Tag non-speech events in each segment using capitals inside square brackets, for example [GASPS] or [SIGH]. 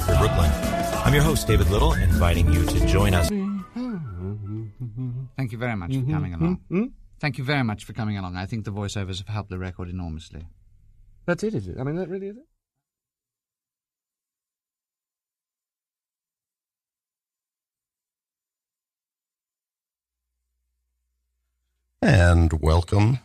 Radio Free Brooklyn. I'm your host, David Little, inviting you to join us. Thank you very much for coming along. Thank you very much for coming along. I think the voiceovers have helped the record enormously. That's it, is it? I mean, that really is it? And welcome.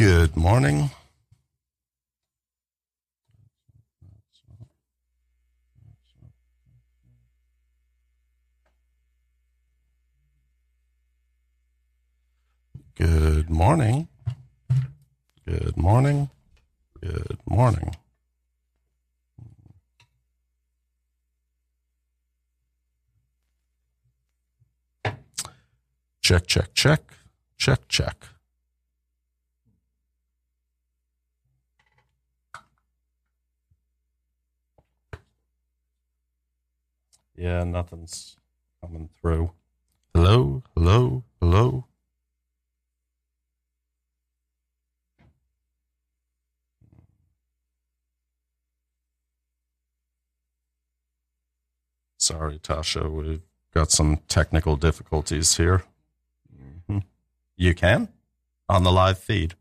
Good morning. Good morning. Good morning. Good morning. Check, check, check, check, check. Yeah, nothing's coming through. Hello, hello, hello. Sorry, Tasha, we've got some technical difficulties here. Mhm. You can? On the live feed?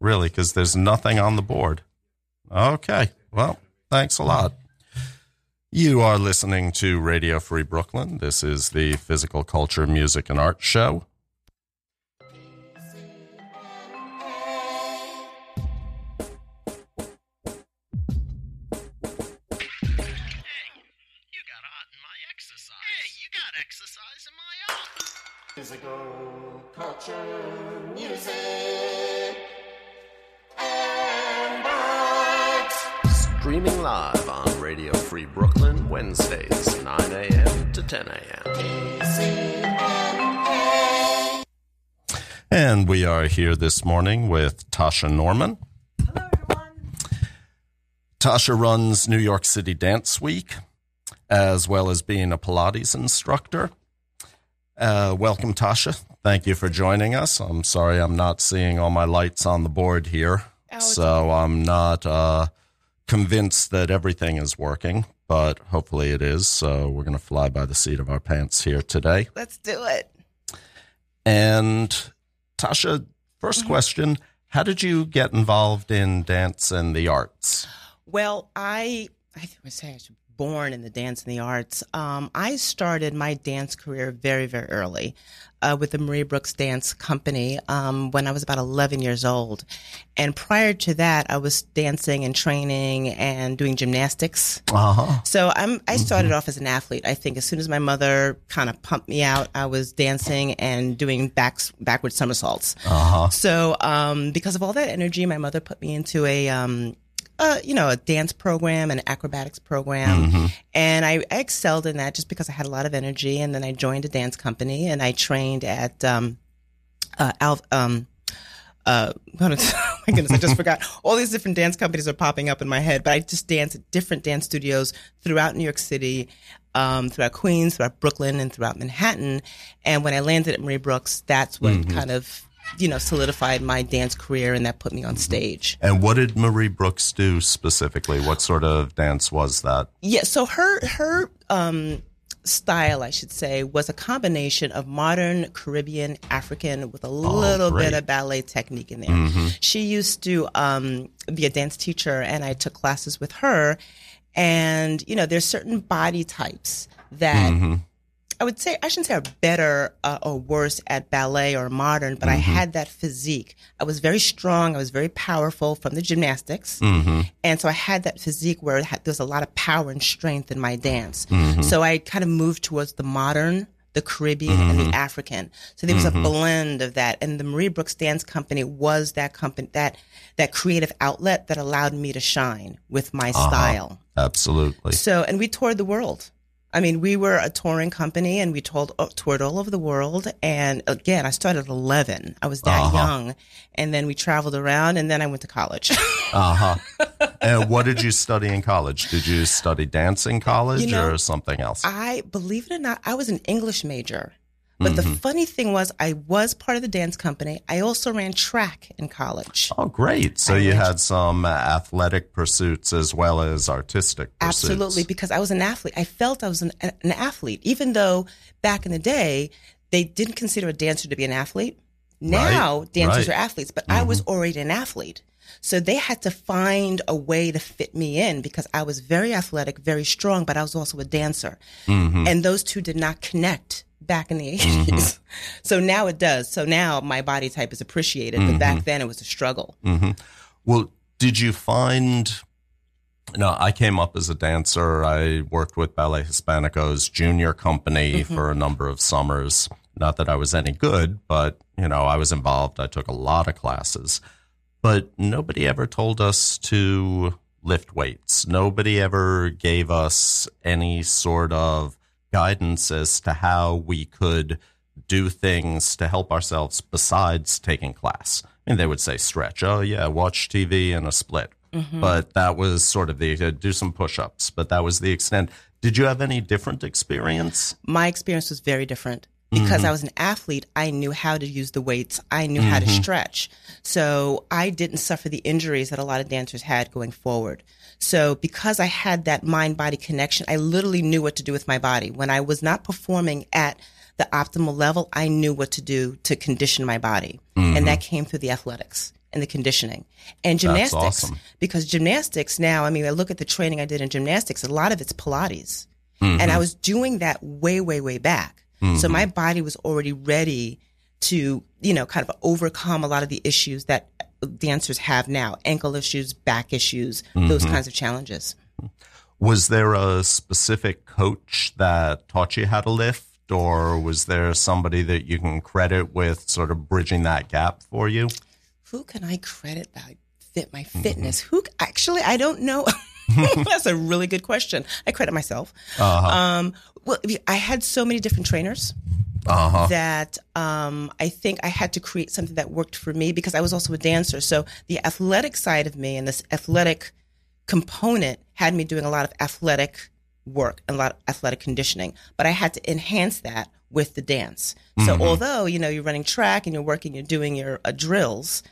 Really? Because there's nothing on the board. Okay. Well, thanks a lot. You are listening to Radio Free Brooklyn. This is the Physical Culture, Music, and Art Show. Hey, you got hot in my exercise Hey, you got exercise in my art Streaming live on Radio Free Brooklyn, Wednesdays, 9 a.m. to 10 a.m. And we are here this morning with Tasha Norman. Hello, everyone. Tasha runs New York City Dance Week, as well as being a Pilates instructor. Uh, welcome, Tasha. Thank you for joining us. I'm sorry I'm not seeing all my lights on the board here, Oh, so I'm not uh, convinced that everything is working, but hopefully it is. So we're going to fly by the seat of our pants here today. Let's do it. And Tasha, 1st Mm-hmm. question How did you get involved in dance and the arts? Well, I I would say I was born in the dance and the arts. Um, I started my dance career very very early uh, with the Marie Brooks Dance Company um, when I was about 11 years old, and prior to that, I was dancing and training and doing gymnastics. Uh huh. So I'm I started off as an athlete. I think as soon as my mother kind of pumped me out, I was dancing and doing backs backward somersaults. Uh huh. So um, because of all that energy, my mother put me into a uh, you know, a dance program, an acrobatics program, and I, I excelled in that just because I had a lot of energy. And then I joined a dance company and I trained at um, uh, Al, um, uh, [LAUGHS] oh my goodness, I just forgot. [LAUGHS] All these different dance companies are popping up in my head, but I just danced at different dance studios throughout New York City, um, throughout Queens, throughout Brooklyn, and throughout Manhattan. And when I landed at Marie Brooks, that's what kind of, you know, solidified my dance career and that put me on stage. And what did Marie Brooks do specifically? What sort of dance was that? Yeah, so her her um style, I should say, was a combination of modern Caribbean African with a little great. bit of ballet technique in there. She used to um, be a dance teacher, and I took classes with her. And you know, there's certain body types that I would say I shouldn't say are better uh, or worse at ballet or modern, but I mm-hmm. had that physique. I was very strong. I was very powerful from the gymnastics, mm-hmm. and so I had that physique where had, there was a lot of power and strength in my dance. Mm-hmm. So I kind of moved towards the modern, the Caribbean, and the African. So there was a blend of that, and the Marie Brooks Dance Company was that company that that creative outlet that allowed me to shine with my uh-huh. style. Absolutely. So, and we toured the world. I mean, we were a touring company and we told, uh, toured all over the world. And again, I started at 11. I was that Uh-huh. young. And then we traveled around and then I went to college. [LAUGHS] Uh huh. and what did you study in college? Did you study dance in college You know, or something else? I, believe it or not, I was an English major. But the mm-hmm. funny thing was, I was part of the dance company. I also ran track in college. Oh, great. So I you had some uh, athletic pursuits as well as artistic pursuits. Absolutely, because I was an athlete. I felt I was an, an athlete, even though back in the day they didn't consider a dancer to be an athlete. Now Right, dancers right. are athletes, but I was mm-hmm. already an athlete. So they had to find a way to fit me in because I was very athletic, very strong, but I was also a dancer. Mm-hmm. And those two did not connect back in the 80s. Mm-hmm. [LAUGHS] So now it does. So now my body type is appreciated, but back mm-hmm. then it was a struggle. Mm-hmm. Well, did you find? No, I came up as a dancer. I worked with Ballet Hispanico's junior company for a number of summers. Not that I was any good, but you know, I was involved. I took a lot of classes, but nobody ever told us to lift weights. Nobody ever gave us any sort of guidance as to how we could do things to help ourselves besides taking class. I mean, they would say stretch. Oh, yeah, watch TV and a split. Mm-hmm. But that was sort of the uh, do some push ups, but that was the extent. Did you have any different experience? my experience was very different mm-hmm. because I was an athlete. I knew how to use the weights. I knew how to mm-hmm. stretch. So I didn't suffer the injuries that a lot of dancers had going forward. So because I had that mind body connection, I literally knew what to do with my body. When I was not performing at the optimal level, I knew what to do to condition my body. And that mm-hmm. came through the athletics and the conditioning and gymnastics. awesome. Because gymnastics now, I mean, I look at the training I did in gymnastics, a lot of it's Pilates. And I mm-hmm. was doing that way, way, way back. So my mm-hmm. body was already ready to, you know, kind of overcome a lot of the issues that dancers have now ankle issues, back issues, those mm-hmm. kinds of challenges. Was there a specific coach that taught you how to lift, or was there somebody that you can credit with sort of bridging that gap for you? Who can I credit that fit my mm-hmm. fitness? Who actually I don't know. [LAUGHS] [LAUGHS] That's a really good question. I credit myself. Uh-huh. Um, well, I had so many different trainers. Uh-huh. that um, I think I had to create something that worked for me because I was also a dancer. So the athletic side of me and this athletic component had me doing a lot of athletic work and a lot of athletic conditioning. But I had to enhance that with the dance. So although you know you're running track and you're working, you're doing your uh, drills,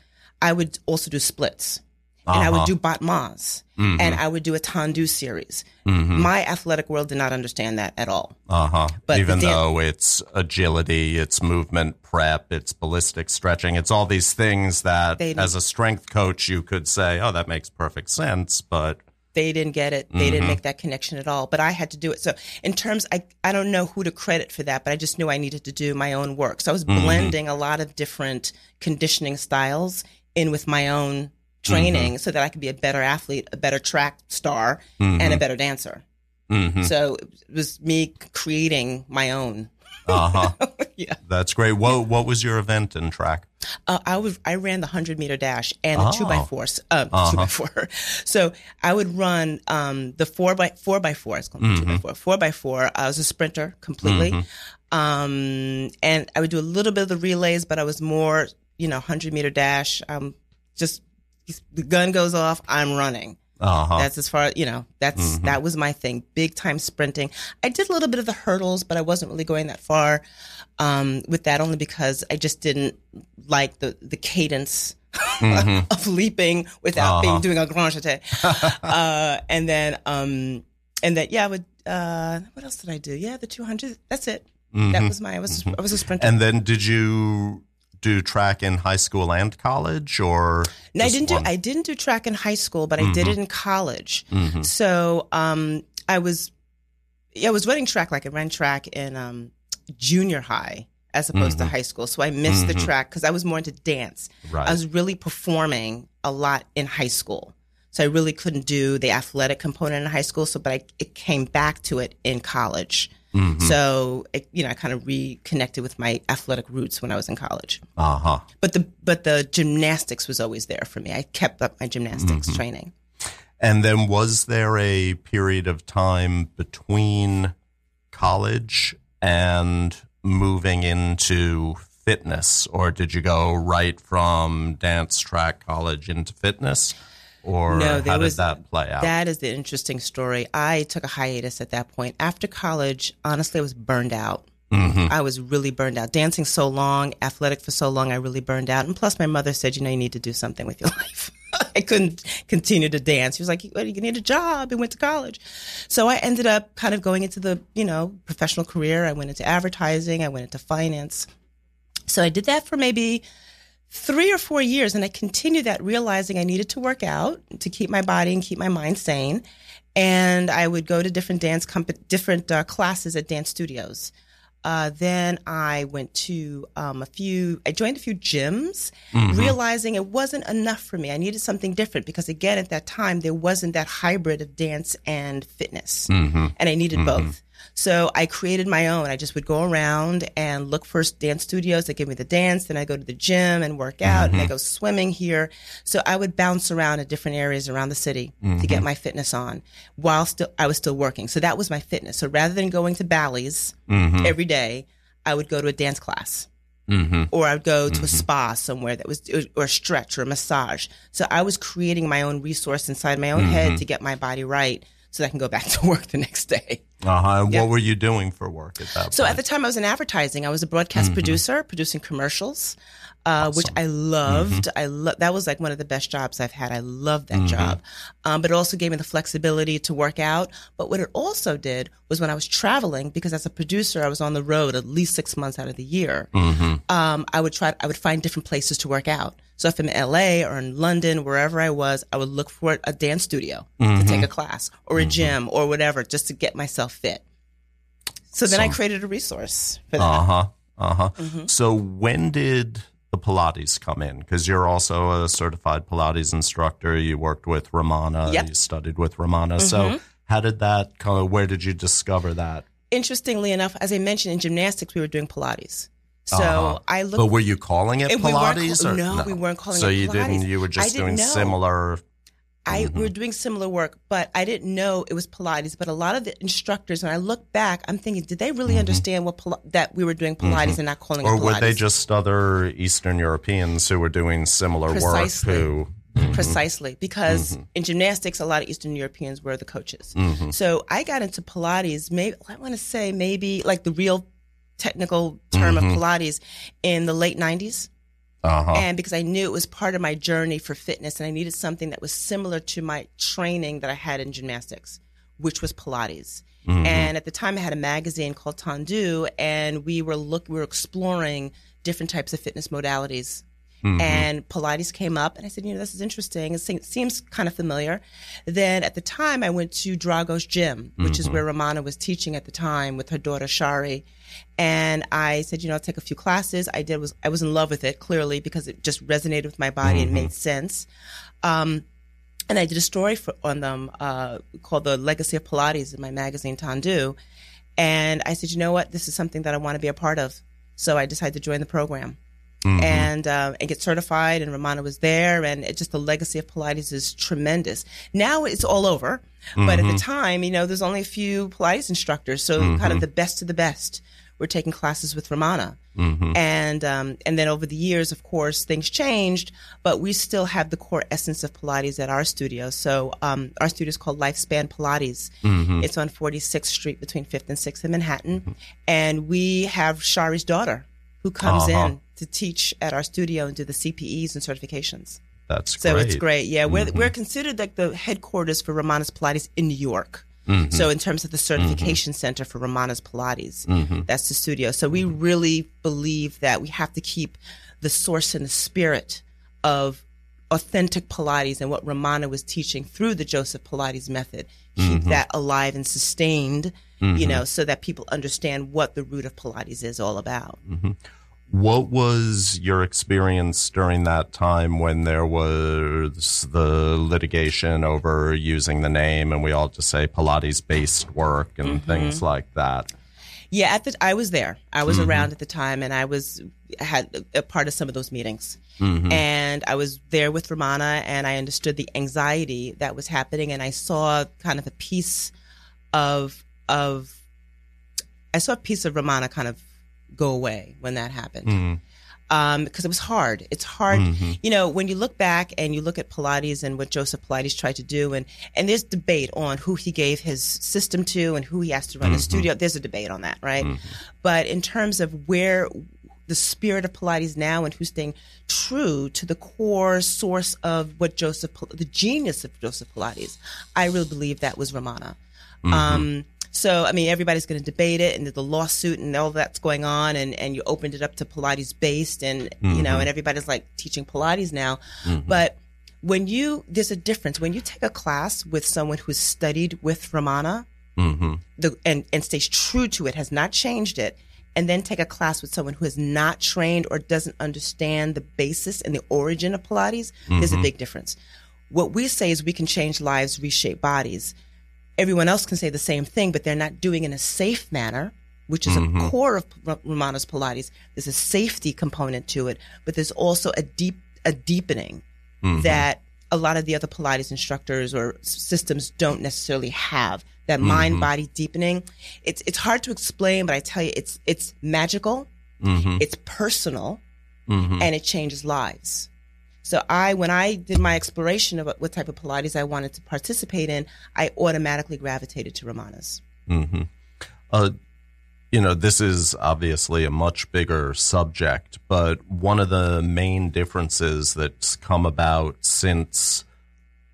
I would also do splits. And I would uh-huh. do battements, mm-hmm. and I would do a tendu series. Mm-hmm. My athletic world did not understand that at all. Uh huh. But Even the though it's agility, it's movement prep, it's ballistic stretching, it's all these things that, as a strength coach, you could say, "Oh, that makes perfect sense," but they didn't get it. They didn't mm-hmm. make that connection at all. But I had to do it. So in terms, I I don't know who to credit for that, but I just knew I needed to do my own work. So I was blending a lot of different conditioning styles in with my own training, so that I could be a better athlete, a better track star, and a better dancer. Mhm. So it was me creating my own. uh huh. [LAUGHS] yeah, That's great. What What was your event in track? uh, I would I ran the hundred meter dash and the two by Oh. fours, uh, two by four. [LAUGHS] So I would run um, the four by four by four. It's called two by four. Four by four. I was a sprinter completely, um, and I would do a little bit of the relays, but I was more you know hundred meter dash. Um, just the gun goes off, I'm running. Uh huh. That's as far you know. That's that was my thing. Big time sprinting. I did a little bit of the hurdles, but I wasn't really going that far um, with that. Only because I just didn't like the the cadence [LAUGHS] of leaping without being doing a grand jeté. [LAUGHS] uh, and then um, and then yeah, I would. Uh, what else did I do? Yeah, the two hundred. That's it. That was my. I was I was a sprinter. And then did you do track in high school and college, or No, I didn't do? I didn't do track in high school, but I did it in college. So um, I was yeah, I was running track like I ran track in um, junior high as opposed to high school. So I missed the track because I was more into dance. Right. I was really performing a lot in high school. So I really couldn't do the athletic component in high school. So, but I, it came back to it in college. So, it, you know, I kind of reconnected with my athletic roots when I was in college Uh huh. but the but the gymnastics was always there for me. I kept up my gymnastics training. And then was there a period of time between college and moving into fitness, or did you go right from dance, track, college into fitness, or No, how there did was- that play out? That is the interesting story. I took a hiatus at that point. After college, honestly, I was burned out. Mm-hmm. I was really burned out. Dancing so long, athletic for so long, I really burned out. And plus, my mother said, you know, you need to do something with your [LAUGHS] life. [LAUGHS] I couldn't continue to dance. She was like, well, you need a job. I went to college. So I ended up kind of going into the, you know, professional career. I went into advertising. I went into finance. So I did that for maybe three or four years. And I continued that realizing I needed to work out to keep my body and keep my mind sane. And I would go to different dance comp- different uh, classes at dance studios. Uh, then I went to um, a few, I joined a few gyms, realizing it wasn't enough for me. I needed something different because, again, at that time, there wasn't that hybrid of dance and fitness. And I needed both. So I created my own. I just would go around and look for dance studios that give me the dance. Then I go to the gym and work out and I mm-hmm. go swimming here. So I would bounce around in different areas around the city to get mm-hmm. my fitness on while still, I was still working. So that was my fitness. So rather than going to Bally's mm-hmm. every day, I would go to a dance class. Or I would go to a spa somewhere that was, or a stretch or a massage. So I was creating my own resource inside my own head to get my body right so that I can go back [LAUGHS] to work the next day. Uh-huh. Yeah. What were you doing for work at that point? So point? at the time, I was in advertising. I was a broadcast producer, producing commercials, uh, which I loved. I lo- that was like one of the best jobs I've had. I loved that job, um, but it also gave me the flexibility to work out. But what it also did was when I was traveling, because as a producer, I was on the road at least six months out of the year. Um, I would try. I would find different places to work out. So if I'm in LA or in London, wherever I was, I would look for a dance studio to take a class or a gym or whatever, just to get myself fit. So then I created a resource for that. Uh huh. Uh huh. Mm-hmm. So when did the Pilates come in? Because you're also a certified Pilates instructor. You worked with Romana. Yep. Mm-hmm. You studied with Romana. So how did that come? Where did you discover that? Interestingly enough, as I mentioned in gymnastics, we were doing Pilates. So Uh-huh. I looked. But were you calling it And we Pilates? or no, we weren't calling so it Pilates. So you didn't. You were just doing know. similar. I Mm-hmm. we were doing similar work, but I didn't know it was Pilates. But a lot of the instructors, when I look back, I'm thinking, did they really understand what that we were doing Pilates and not calling Mm-hmm. Or it Pilates? were they just other Eastern Europeans who were doing similar Precisely. work who? precisely because Mm-hmm. in gymnastics a lot of eastern europeans were the coaches so i got into pilates maybe i want to say maybe like the real technical term Mm-hmm. of pilates in the late 90s Uh huh. and because i knew it was part of my journey for fitness and i needed something that was similar to my training that i had in gymnastics which was pilates and at the time i had a magazine called tandu and we were look we were exploring different types of fitness modalities and Pilates came up, and I said, you know, this is interesting. It seems kind of familiar. Then at the time, I went to Drago's gym, which is where Romana was teaching at the time with her daughter Shari. And I said, you know, I'll take a few classes. I did was I was in love with it clearly because it just resonated with my body and made sense. Um, and I did a story for, on them uh, called "The Legacy of Pilates" in my magazine Tandu. And I said, you know what, this is something that I want to be a part of. So I decided to join the program and uh, and get certified. And Romana was there, and it just the legacy of Pilates is tremendous. Now it's all over, but at the time, you know, there's only a few Pilates instructors, so kind of the best of the best were taking classes with Romana. And um, and then over the years, of course, things changed, but we still have the core essence of Pilates at our studio. So um, our studio is called Lifespan Pilates. It's on 46th Street between 5th and 6th in Manhattan, and we have Shari's daughter who comes Uh-huh. in to teach at our studio and do the CPEs and certifications. That's So great. it's great. Yeah, we're we're mm-hmm. considered like the headquarters for Romana's Pilates in New York. Mm-hmm. So in terms of the certification mm-hmm. center for Romana's Pilates, that's the studio. So we really believe that we have to keep the source and the spirit of authentic Pilates and what Romana was teaching through the Joseph Pilates method. Keep that alive and sustained, you know, so that people understand what the root of Pilates is all about. What was your experience during that time when there was the litigation over using the name and we all just say Pilates based work and Mm-hmm. things like that? Yeah, at the I was there. I was around at the time, and I was had a part of some of those meetings. And I was there with Romana, and I understood the anxiety that was happening, and I saw kind of a piece of of I saw a piece of Romana kind of go away when that happened. Mm-hmm. um, because it was hard. It's hard, mm-hmm. you know, when you look back and you look at Pilates and what Joseph Pilates tried to do, and and there's debate on who he gave his system to and who he has to run the mm-hmm. studio. There's a debate on that, right? But in terms of where the spirit of Pilates now and who's staying true to the core source of what Joseph, the genius of Joseph Pilates, I really believe that was Romana. Um, so, I mean, everybody's going to debate it and the lawsuit and all that's going on. And, and you opened it up to Pilates based and, you know, mm-hmm. and everybody's like teaching Pilates now. Mm-hmm. But when you, there's a difference. When you take a class with someone who's studied with Romana mm-hmm. the, and, and stays true to it, has not changed it, and then take a class with someone who is not trained or doesn't understand the basis and the origin of Pilates, there's a big difference. What we say is we can change lives, reshape bodies everyone else can say the same thing, but they're not doing it in a safe manner, which is a mm-hmm. core of R- Romana's Pilates. There's a safety component to it, but there's also a deep, a deepening mm-hmm. that a lot of the other Pilates instructors or systems don't necessarily have. That mm-hmm. mind body deepening. It's, it's hard to explain, but I tell you, it's, it's magical. It's personal and it changes lives. So I, when I did my exploration of what type of Pilates I wanted to participate in, I automatically gravitated to Romana's. Uh, you know, this is obviously a much bigger subject, but one of the main differences that's come about since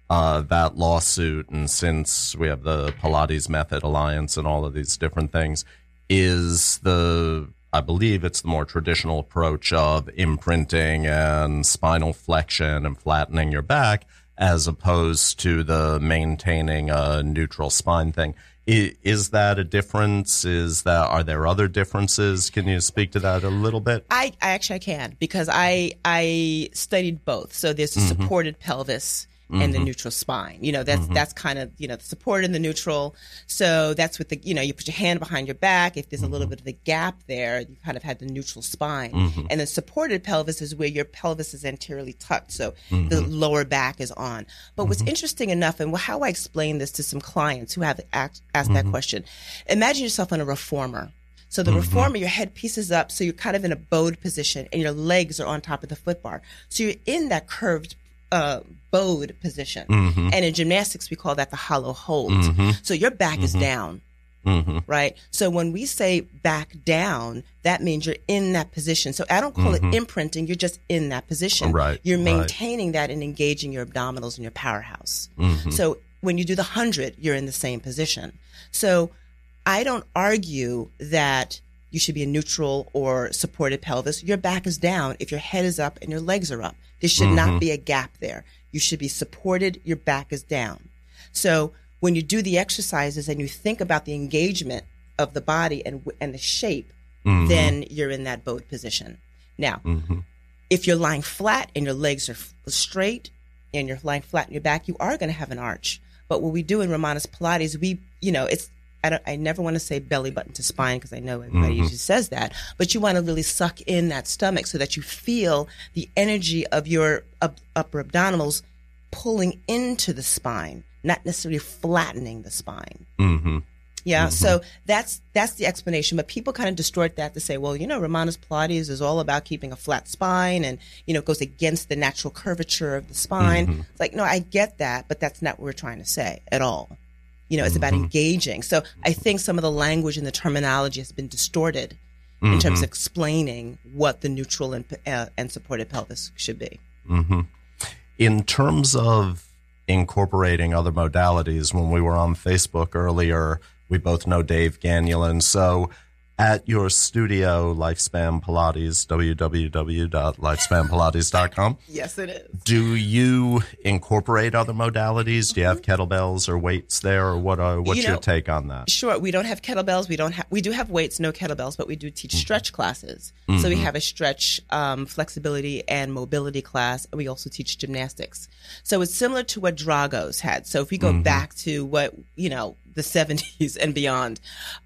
uh, that lawsuit and since we have the Pilates Method Alliance and all of these different things is the, I believe it's the more traditional approach of imprinting and spinal flexion and flattening your back as opposed to the maintaining a neutral spine thing. Is that a difference? Is that are there other differences? Can you speak to that a little bit? I, I actually I can because I I studied both. So there's the mm-hmm. supported pelvis and the mm-hmm. neutral spine. You know, that's mm-hmm. that's kind of you know the support and the neutral. So that's with the you know you put your hand behind your back. If there's a little mm-hmm. bit of a gap there, you kind of had the neutral spine. And the supported pelvis is where your pelvis is anteriorly tucked, so the lower back is on. But what's interesting enough, and how I explain this to some clients who have asked, asked that question, imagine yourself on a reformer. So the reformer, your head pieces up, so you're kind of in a bowed position, and your legs are on top of the foot bar. So you're in that curved, uh, bowed position. Mm-hmm. And in gymnastics, we call that the hollow hold. Mm-hmm. So your back is mm-hmm. down, right? So when we say back down, that means you're in that position. So I don't call it imprinting; you're just in that position. Right, You're right. maintaining that and engaging your abdominals and your powerhouse. So when you do the hundred, you're in the same position. So I don't argue that you should be a neutral or supported pelvis. Your back is down if your head is up and your legs are up. There should not be a gap there. You should be supported, your back is down. So when you do the exercises and you think about the engagement of the body and and the shape, mm-hmm. then you're in that boat position. Now, mm-hmm. if you're lying flat and your legs are straight and you're lying flat in your back, you are going to have an arch. But what we do in Romana's Pilates, we, you know, it's, I, don't, I never want to say belly button to spine because I know everybody mm-hmm. usually says that, but you want to really suck in that stomach so that you feel the energy of your up, upper abdominals pulling into the spine, not necessarily flattening the spine. Mm-hmm. Yeah, mm-hmm. so that's that's the explanation. But people kind of distort that to say, well, you know, Romana's Pilates is all about keeping a flat spine, and you know, it goes against the natural curvature of the spine. Mm-hmm. It's like, no, I get that, but that's not what we're trying to say at all. You know, it's about mm-hmm. engaging. So I think some of the language and the terminology has been distorted in terms mm-hmm. of explaining what the neutral and uh, and supported pelvis should be. Mm-hmm. in terms of incorporating other modalities, when we were on Facebook earlier, we both know Dave Gannulin. So at your studio, Lifespan Pilates, www.lifespanpilates.com, Yes, it is. do you incorporate other modalities? Do you have kettlebells or weights there, or what? Are, what's You your take on that? Sure, we don't have kettlebells. We don't have. We do have weights, no kettlebells, but we do teach stretch classes. So Mm-hmm. we have a stretch, um, flexibility, and mobility class, and we also teach gymnastics. So it's similar to what Dragos had. So if we Mm-hmm. go back to what you know the 70s and beyond,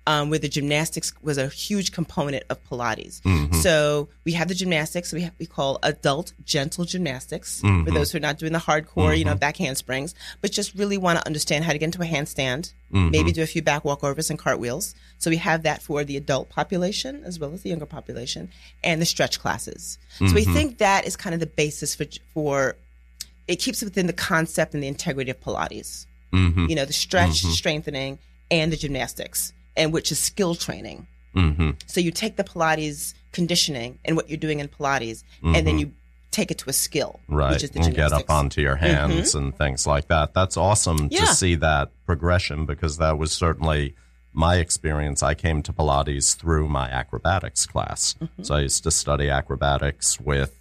um, where the gymnastics was a huge component of Pilates. Mm-hmm. So we have the gymnastics we have, we call adult gentle gymnastics for mm-hmm. those who are not doing the hardcore, you know, mm-hmm. back handsprings, but just really want to understand how to get into a handstand, maybe do a few back walkovers and cartwheels. So we have that for the adult population as well as the younger population and the stretch classes. So we think that is kind of the basis for, for it keeps within the concept and the integrity of Pilates. Mm-hmm. You know, the stretch, strengthening, and the gymnastics, and which is skill training. Mm-hmm. So you take the Pilates conditioning and what you're doing in Pilates, and then you take it to a skill, Mm-hmm. right which is the and get. Mm-hmm. up onto your hands and things like that that's awesome Yeah. to see that progression because that was certainly my experience i came to pilates through my acrobatics class Mm-hmm. so i used to study acrobatics with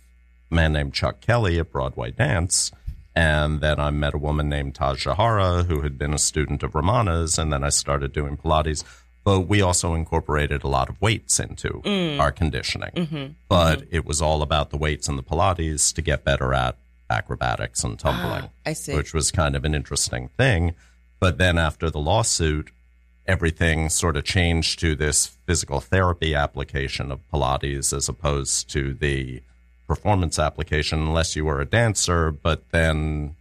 a man named chuck kelly at broadway dance and then I met a woman named Taj Jahara who had been a student of Ramana's, and then I started doing Pilates. But we also incorporated a lot of weights into Mm. our conditioning. Mm-hmm. But it was all about the weights and the Pilates to get better at acrobatics and tumbling, Ah, [GASPS] I see. which was kind of an interesting thing. But then after the lawsuit, everything sort of changed to this physical therapy application of Pilates as opposed to the performance application, unless you were a dancer. But then,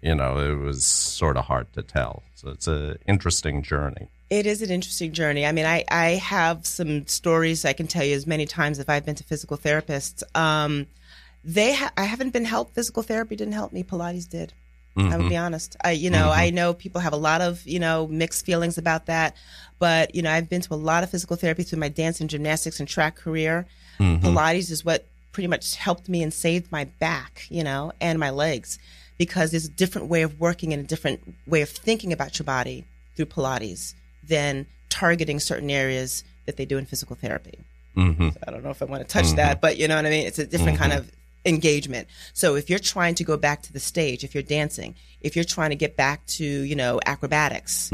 you know, it was sort of hard to tell. So it's an interesting journey. It is an interesting journey. I mean, I, I have some stories I can tell you as many times if I've been to physical therapists. Um, they ha- I haven't been helped. Physical therapy didn't help me. Pilates did. I would be mm-hmm. honest. I, you know, I mm-hmm. know people have a lot of, you know, mixed feelings about that, but you know, I've been to a lot of physical therapy through my dance and gymnastics and track career. Mm-hmm. Pilates is what pretty much helped me and saved my back, you know, and my legs because there's a different way of working and a different way of thinking about your body through Pilates than targeting certain areas that they do in physical therapy. Mm-hmm. I don't know if I want to touch that, but you know what I mean? It's a different kind of engagement. So if you're trying to go back to the stage, if you're dancing, if you're trying to get back to, you know, acrobatics,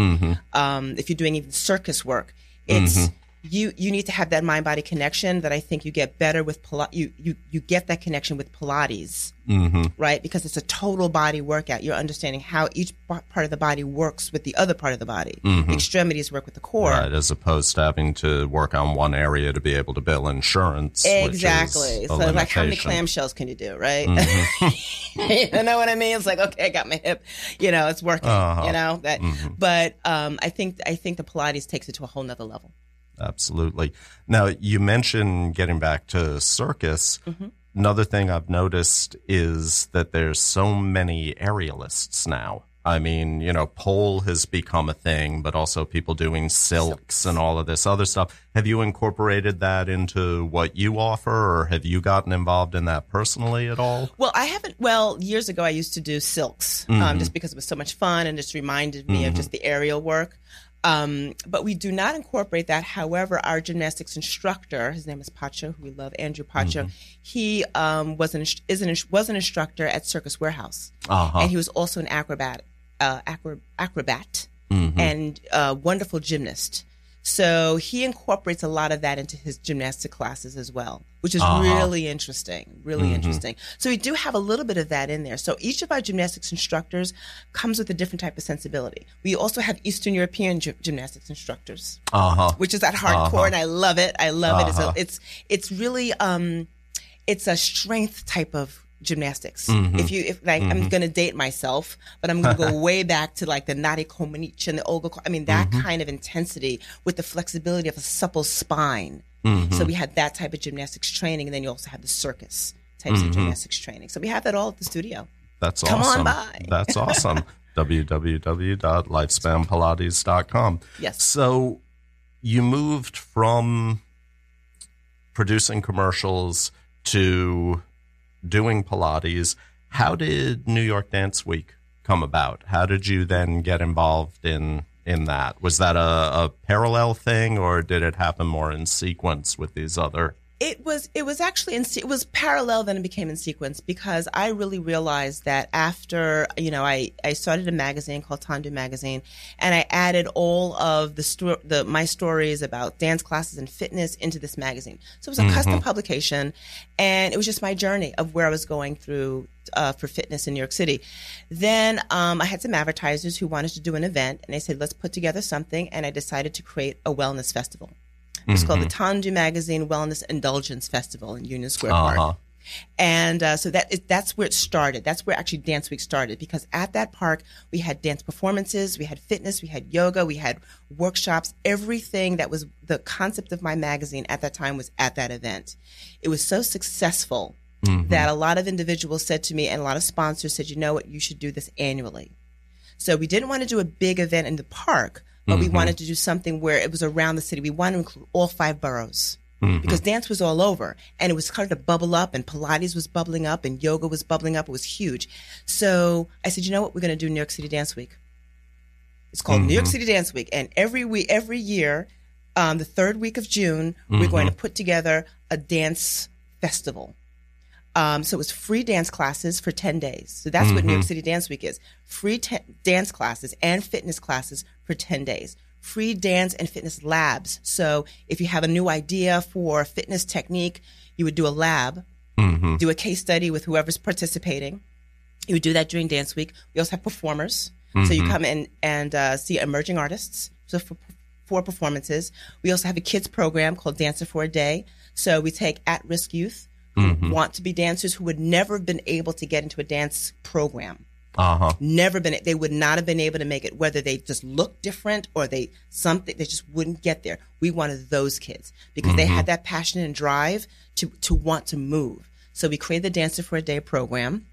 um, if you're doing even circus work, it's you you need to have that mind body connection that I think you get better with Pilates. You, you you get that connection with Pilates, Mm-hmm. right? Because it's a total body workout. You're understanding how each part of the body works with the other part of the body. The extremities work with the core. Right, as opposed to having to work on one area to be able to bill insurance. Exactly. So like how many clamshells can you do, right? [LAUGHS] you know what I mean? It's like, okay, I got my hip, you know, it's working. Uh-huh. You know, that but um I think I think the Pilates takes it to a whole nother level. Absolutely. Now, you mentioned getting back to circus. Mm-hmm. Another thing I've noticed is that there's so many aerialists now. I mean, you know, pole has become a thing, but also people doing silks and all of this other stuff. Have you incorporated that into what you offer, or have you gotten involved in that personally at all? Well, I haven't. Well, years ago, I used to do silks um, just because it was so much fun and just reminded me of just the aerial work. Um, but we do not incorporate that. However, our gymnastics instructor, his name is Pacho, who we love, Andrew Pacho, he um, was an is an was an instructor at Circus Warehouse, Uh-huh. and he was also an acrobat, uh, acro- acrobat, Mm-hmm. and a wonderful gymnast. So he incorporates a lot of that into his gymnastic classes as well, which is Uh-huh. really interesting. Really Mm-hmm. interesting. So we do have a little bit of that in there. So each of our gymnastics instructors comes with a different type of sensibility. We also have Eastern European gy- gymnastics instructors, Uh huh. which is that hardcore, and I love it. I love it. Uh-huh. It's, a, it's it's really um, it's a strength type of gymnastics. Mm-hmm. If you if like I'm gonna date myself, but I'm gonna go [LAUGHS] way back to like the Nadia Comaneci and the Olga. I mean that Mm-hmm. kind of intensity with the flexibility of a supple spine. Mm-hmm. So we had that type of gymnastics training, and then you also have the circus types Mm-hmm. of gymnastics training. So we have that all at the studio. That's Come on awesome. by. That's [LAUGHS] awesome. www.lifespanpilates.com. Yes. So you moved from producing commercials to doing Pilates. How did New York Dance Week come about? How did you then get involved in in that? Was that a, a parallel thing or did it happen more in sequence with these other It was it was actually in it was parallel then it became in sequence because I really realized that after you know I I started a magazine called Tandu Magazine and I added all of the sto- the my stories about dance classes and fitness into this magazine. So it was a custom publication and it was just my journey of where I was going through uh, for fitness in New York City. Then um, I had some advertisers who wanted to do an event and they said let's put together something and I decided to create a wellness festival. It's called the Tandu Magazine Wellness Indulgence Festival in Union Square Uh-huh. Park. And uh, so that is, that's where it started. That's where actually Dance Week started because at that park we had dance performances, we had fitness, we had yoga, we had workshops. Everything that was the concept of my magazine at that time was at that event. It was so successful that a lot of individuals said to me, and a lot of sponsors said, "You know what? You should do this annually." So we didn't want to do a big event in the park, but we mm-hmm. wanted to do something where it was around the city. We wanted to include all five boroughs mm-hmm. because dance was all over and it was starting to bubble up and Pilates was bubbling up and yoga was bubbling up. It was huge. So I said, you know what? We're going to do New York City Dance Week. It's called New York mm-hmm. City Dance Week. And every week, every year, um, the third week of June, we're going to put together a dance festival. Um, so it was free dance classes for 10 days. So that's what New York City Dance Week is. Free te- dance classes and fitness classes for 10 days. Free dance and fitness labs. So if you have a new idea for fitness technique, you would do a lab, do a case study with whoever's participating. You would do that during dance week. We also have performers. So you come in and uh, see emerging artists. So for four performances. We also have a kids program called Dancer for a Day. So we take at-risk youth who want to be dancers who would never have been able to get into a dance program. Uh huh. Never been, they would not have been able to make it, whether they just looked different or they something, they just wouldn't get there. We wanted those kids because they had that passion and drive to, to want to move. So we created the Dancer for a Day program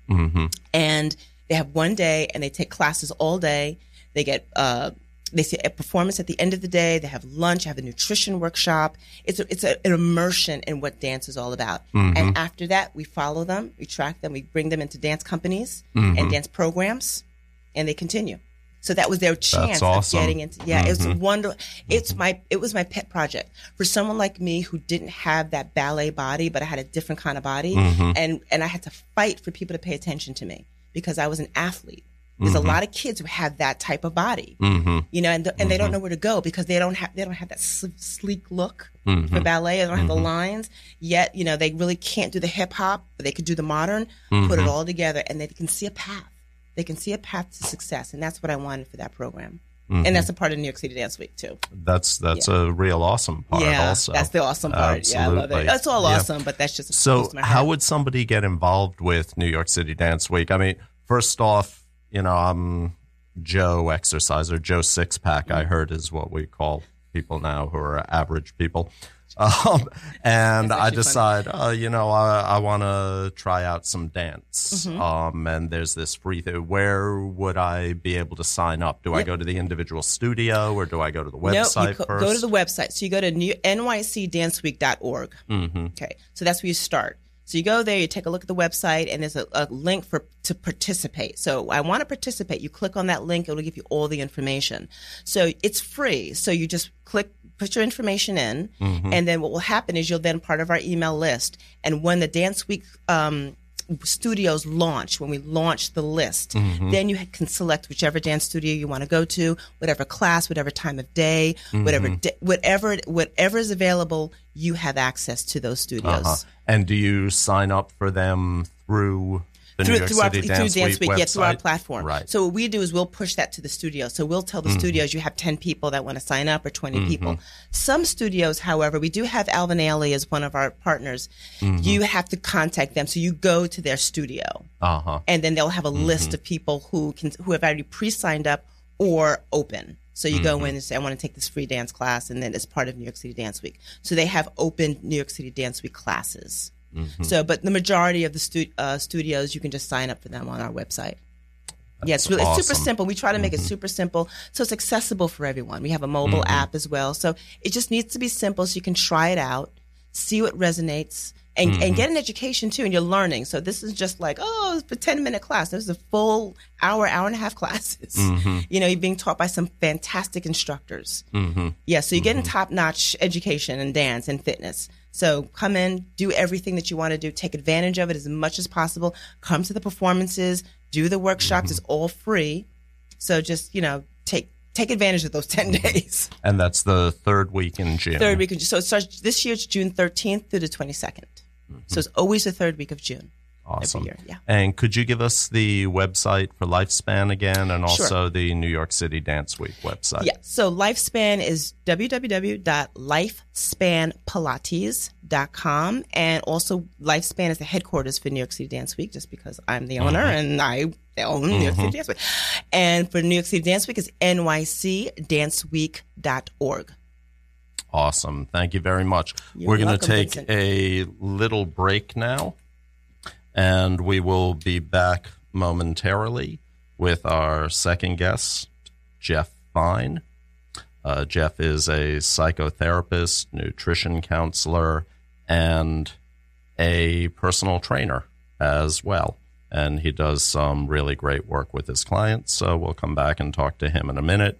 and they have one day and they take classes all day. They get, uh, they see a performance at the end of the day. They have lunch, have a nutrition workshop. It's a, it's a, an immersion in what dance is all about. And mm-hmm. after that, we follow them, we track them, we bring them into dance companies and mm-hmm. dance programs, and they continue. So that was their chance awesome. of getting into. Yeah, it was mm-hmm. wonderful. It's my it was my pet project for someone like me who didn't have that ballet body, but I had a different kind of body, and and I had to fight for people to pay attention to me because I was an athlete. There's a mm-hmm. lot of kids who have that type of body, mm-hmm. you know, and, and they don't mm-hmm. know where to go because they don't have they don't have that sl- sleek look for ballet. They don't have the lines yet. You know, they really can't do the hip hop, but they could do the modern. Put it all together, and they can see a path. They can see a path to success, and that's what I wanted for that program. And that's a part of New York City Dance Week too. That's that's a real awesome part. yeah, also, that's the awesome part. Yeah, I love it. That's all Yeah. awesome, but that's just a So, how would somebody get involved with New York City Dance Week? I mean, first off, you know, I'm Joe Exerciser, Joe Six Pack. I heard is what we call people now who are average people. [LAUGHS] Um, and I decide, uh, you know, I, I want to try out some dance. Mm-hmm. Um, and there's this free thing. Where would I be able to sign up? Do I go to the individual studio or do I go to the website you co- first? go to the website. So you go to new, nycdanceweek.org. Mm-hmm. Okay, so that's where you start. So you go there, you take a look at the website, and there's a, a link for to participate. So I want to participate. You click on that link; it'll give you all the information. So it's free. So you just click, put your information in, Mm-hmm. and then what will happen is you'll then part of our email list. And when the Dance Week um, studios launch, when we launch the list, Mm-hmm. then you can select whichever dance studio you want to go to, whatever class, whatever time of day, whatever Mm-hmm. di- whatever whatever is available. You have access to those studios. Uh-huh. And do you sign up for them through the New Through, York through our, City through Dance, Dance Week, Week yeah, through our platform. Right. So what we do is we'll push that to the studio. So we'll tell the Mm-hmm. studios you have 10 people that want to sign up or 20 people. Some studios, however, we do have Alvin Ailey as one of our partners. Mm-hmm. You have to contact them. So you go to their studio Uh huh. and then they'll have a Mm-hmm. list of people who can who have already pre-signed up or open. So you Mm-hmm. go in and say, I want to take this free dance class, and then it's part of New York City Dance Week. So they have open New York City Dance Week classes. Mm-hmm. So, but the majority of the stu- uh, studios, you can just sign up for them on our website. yeah, it's really it's super. Mm-hmm. simple. We try to make it super simple, so it's accessible for everyone. We have a mobile Mm-hmm. app as well, so it just needs to be simple, so you can try it out, see what resonates, and, Mm-hmm. and get an education too. And you're learning. So this is just like oh, it's a ten minute class. This is a full hour, hour and a half [LAUGHS] classes. Mm-hmm. You know, you're being taught by some fantastic instructors. Yeah, so you're getting top notch education in dance and fitness. So come in, do everything that you want to do, take advantage of it as much as possible. Come to the performances, do the workshops. It's all free. So just you know take take advantage of those [LAUGHS] ten days. And that's the third week in June. Third week of June. So it starts this year. It's June thirteenth through the twenty So it's always the third week of June. Awesome. year, yeah. And could you give us the website for Lifespan again and Sure. also the New York City Dance Week website? Yeah. So Lifespan is www.lifespanpilates.com. And also Lifespan is the headquarters for New York City Dance Week, just because I'm the owner mm-hmm. and I own New York City mm-hmm. Dance Week. And for New York City Dance Week is nycdanceweek.org. Awesome. Thank you very much. You're We're going to take Vincent. a little break now, and we will be back momentarily with our second guest, Jeff Fine. Uh, Jeff is a psychotherapist, nutrition counselor, and a personal trainer as well. And he does some really great work with his clients. So we'll come back and talk to him in a minute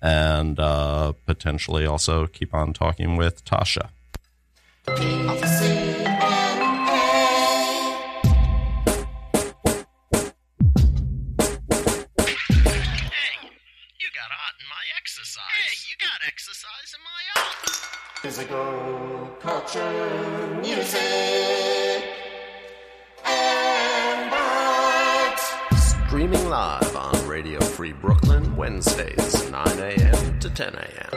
and uh, potentially also keep on talking with Tasha. Physical culture, music, and art. Streaming live on Radio Free Brooklyn, Wednesdays, 9 a.m. to 10 a.m.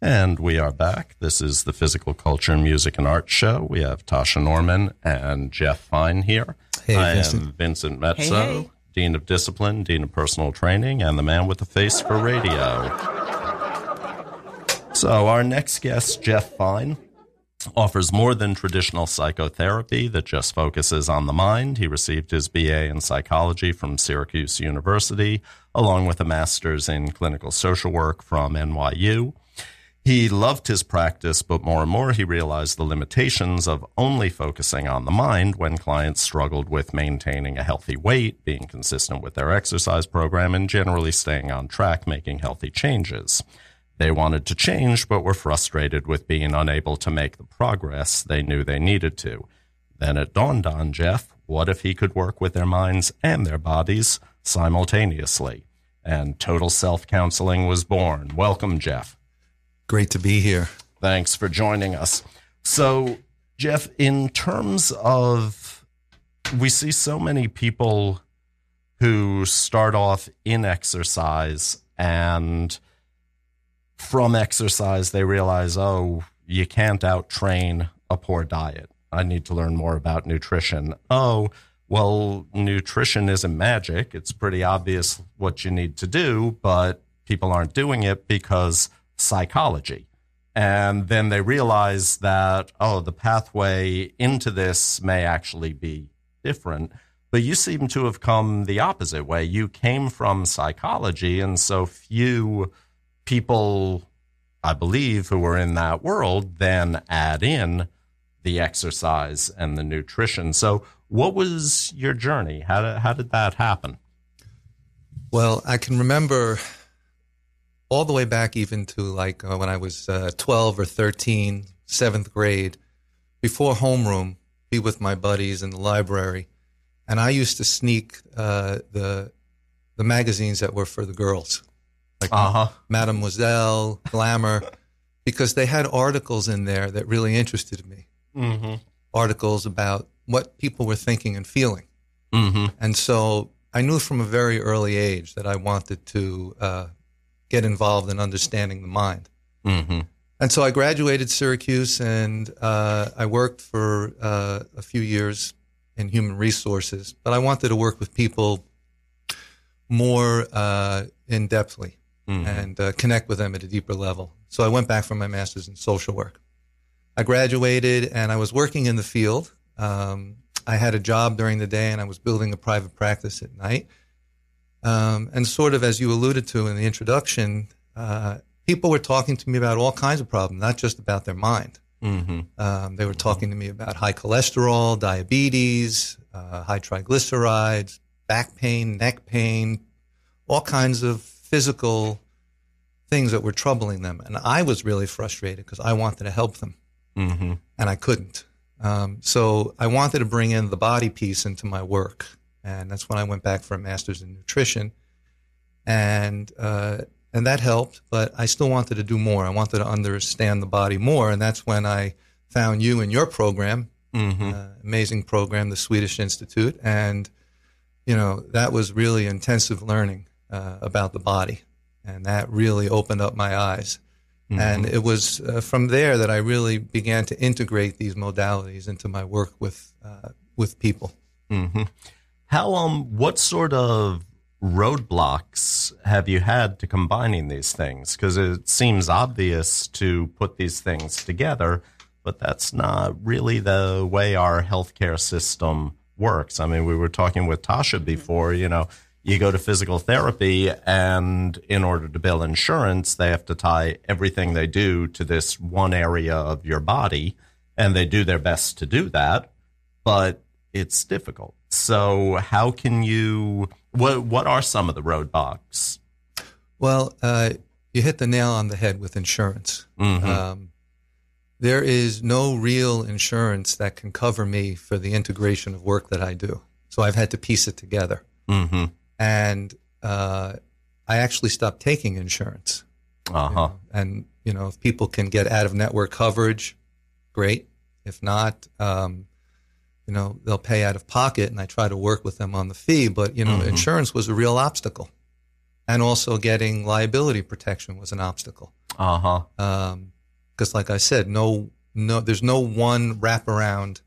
And we are back. This is the Physical Culture, Music, and Art Show. We have Tasha Norman and Jeff Fine here. Hey, I Vincent. am Vincent Mezzo, Hey, hey. Dean of Discipline, Dean of Personal Training, and the man with the face for radio. So, our next guest, Jeff Fine, offers more than traditional psychotherapy that just focuses on the mind. He received his BA in psychology from Syracuse University, along with a master's in clinical social work from NYU. He loved his practice, but more and more he realized the limitations of only focusing on the mind when clients struggled with maintaining a healthy weight, being consistent with their exercise program, and generally staying on track, making healthy changes. They wanted to change, but were frustrated with being unable to make the progress they knew they needed to. Then it dawned on Jeff what if he could work with their minds and their bodies simultaneously? And total self counseling was born. Welcome, Jeff. Great to be here. Thanks for joining us. So, Jeff, in terms of, we see so many people who start off in exercise and from exercise they realize, oh, you can't out train a poor diet. I need to learn more about nutrition. Oh, well, nutrition isn't magic. It's pretty obvious what you need to do, but people aren't doing it because psychology. And then they realize that, oh, the pathway into this may actually be different. But you seem to have come the opposite way. You came from psychology, and so few people, I believe, who were in that world then add in the exercise and the nutrition. So, what was your journey? How did, how did that happen? Well, I can remember all the way back even to like uh, when I was uh, 12 or 13, seventh grade, before homeroom, be with my buddies in the library. And I used to sneak uh, the the magazines that were for the girls, like Uh huh. Mademoiselle, Glamour, [LAUGHS] because they had articles in there that really interested me. Mm-hmm. Articles about what people were thinking and feeling. Mm-hmm. And so I knew from a very early age that I wanted to uh, get involved in understanding the mind. Mm-hmm. And so I graduated Syracuse and uh, I worked for uh, a few years in human resources, but I wanted to work with people more uh, in depthly Mhm. and uh, connect with them at a deeper level. So I went back for my master's in social work. I graduated and I was working in the field. Um, I had a job during the day and I was building a private practice at night. Um, and sort of as you alluded to in the introduction, uh, people were talking to me about all kinds of problems, not just about their mind. Mm-hmm. Um, they were talking to me about high cholesterol, diabetes, uh, high triglycerides, back pain, neck pain, all kinds of physical things that were troubling them. And I was really frustrated because I wanted to help them Mm-hmm. and I couldn't. Um, so I wanted to bring in the body piece into my work. And that's when I went back for a master's in nutrition. And, uh, and that helped, but I still wanted to do more. I wanted to understand the body more. And that's when I found you and your program, Mm-hmm. uh, amazing program, the Swedish Institute. And, you know, that was really intensive learning uh, about the body. And that really opened up my eyes. And it was uh, from there that I really began to integrate these modalities into my work with, uh, with people. hmm How um what sort of roadblocks have you had to combining these things? Because it seems obvious to put these things together, but that's not really the way our healthcare system works. I mean, we were talking with Tasha before, you know, you go to physical therapy and in order to bill insurance, they have to tie everything they do to this one area of your body and they do their best to do that, but it's difficult. So how can you what what are some of the roadblocks? Well, uh, you hit the nail on the head with insurance. Mhm. Um, there is no real insurance that can cover me for the integration of work that I do. So I've had to piece it together. Mm-hmm. And uh, I actually stopped taking insurance. Uh-huh. And, you know, if people can get out of network coverage, great. If not, um, you know, they'll pay out of pocket and I try to work with them on the fee. But, you know, Mhm. insurance was a real obstacle. And also getting liability protection was an obstacle. Uh-huh. Because, like I said, no, no, there's no one wraparound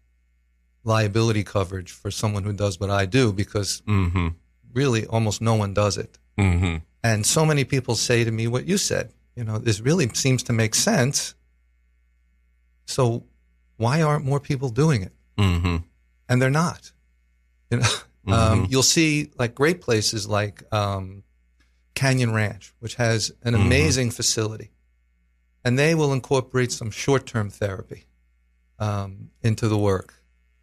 liability coverage for someone who does what I do because Mm-hmm. really almost no one does it. Mm-hmm. And so many people say to me what you said. You know, this really seems to make sense. So why aren't more people doing it? Mm-hmm. And they're not. You know, [LAUGHS] um, you'll see like great places like um, Canyon Ranch, which has an amazing facility, and they will incorporate some short-term therapy um, into the work.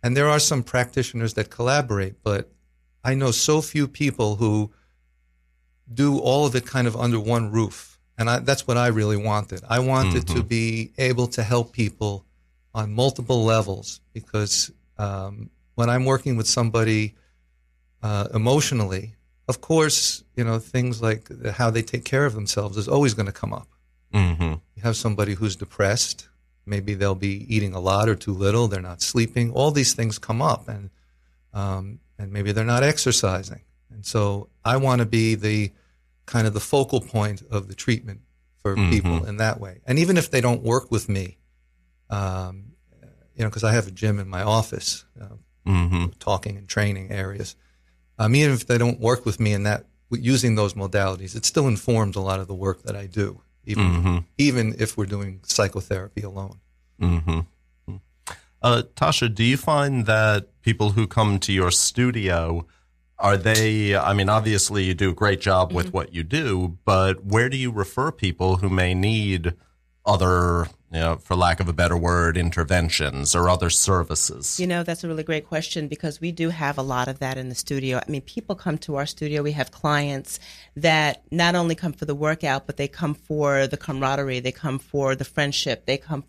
And there are some practitioners that collaborate, but I know so few people who do all of it kind of under one roof. And I, that's what I really wanted. I wanted to be able to help people on multiple levels because um, when I'm working with somebody uh, emotionally, of course, you know, things like how they take care of themselves is always going to come up. Mm-hmm. You have somebody who's depressed. Maybe they'll be eating a lot or too little. They're not sleeping. All these things come up, and um, and maybe they're not exercising. And so I want to be the kind of the focal point of the treatment for people in that way. And even if they don't work with me, um, you know, because I have a gym in my office, uh, Mm-hmm. talking and training areas. Um, even if they don't work with me in that using those modalities, it still informs a lot of the work that I do, even Mm-hmm. even if we're doing psychotherapy alone. Mm-hmm. Uh, Tasha, do you find that people who come to your studio are they? I mean, obviously you do a great job with what you do, but where do you refer people who may need other, you know, for lack of a better word, interventions or other services? You know, that's a really great question because we do have a lot of that in the studio. I mean, people come to our studio. We have clients that not only come for the workout, but they come for the camaraderie. They come for the friendship. They come,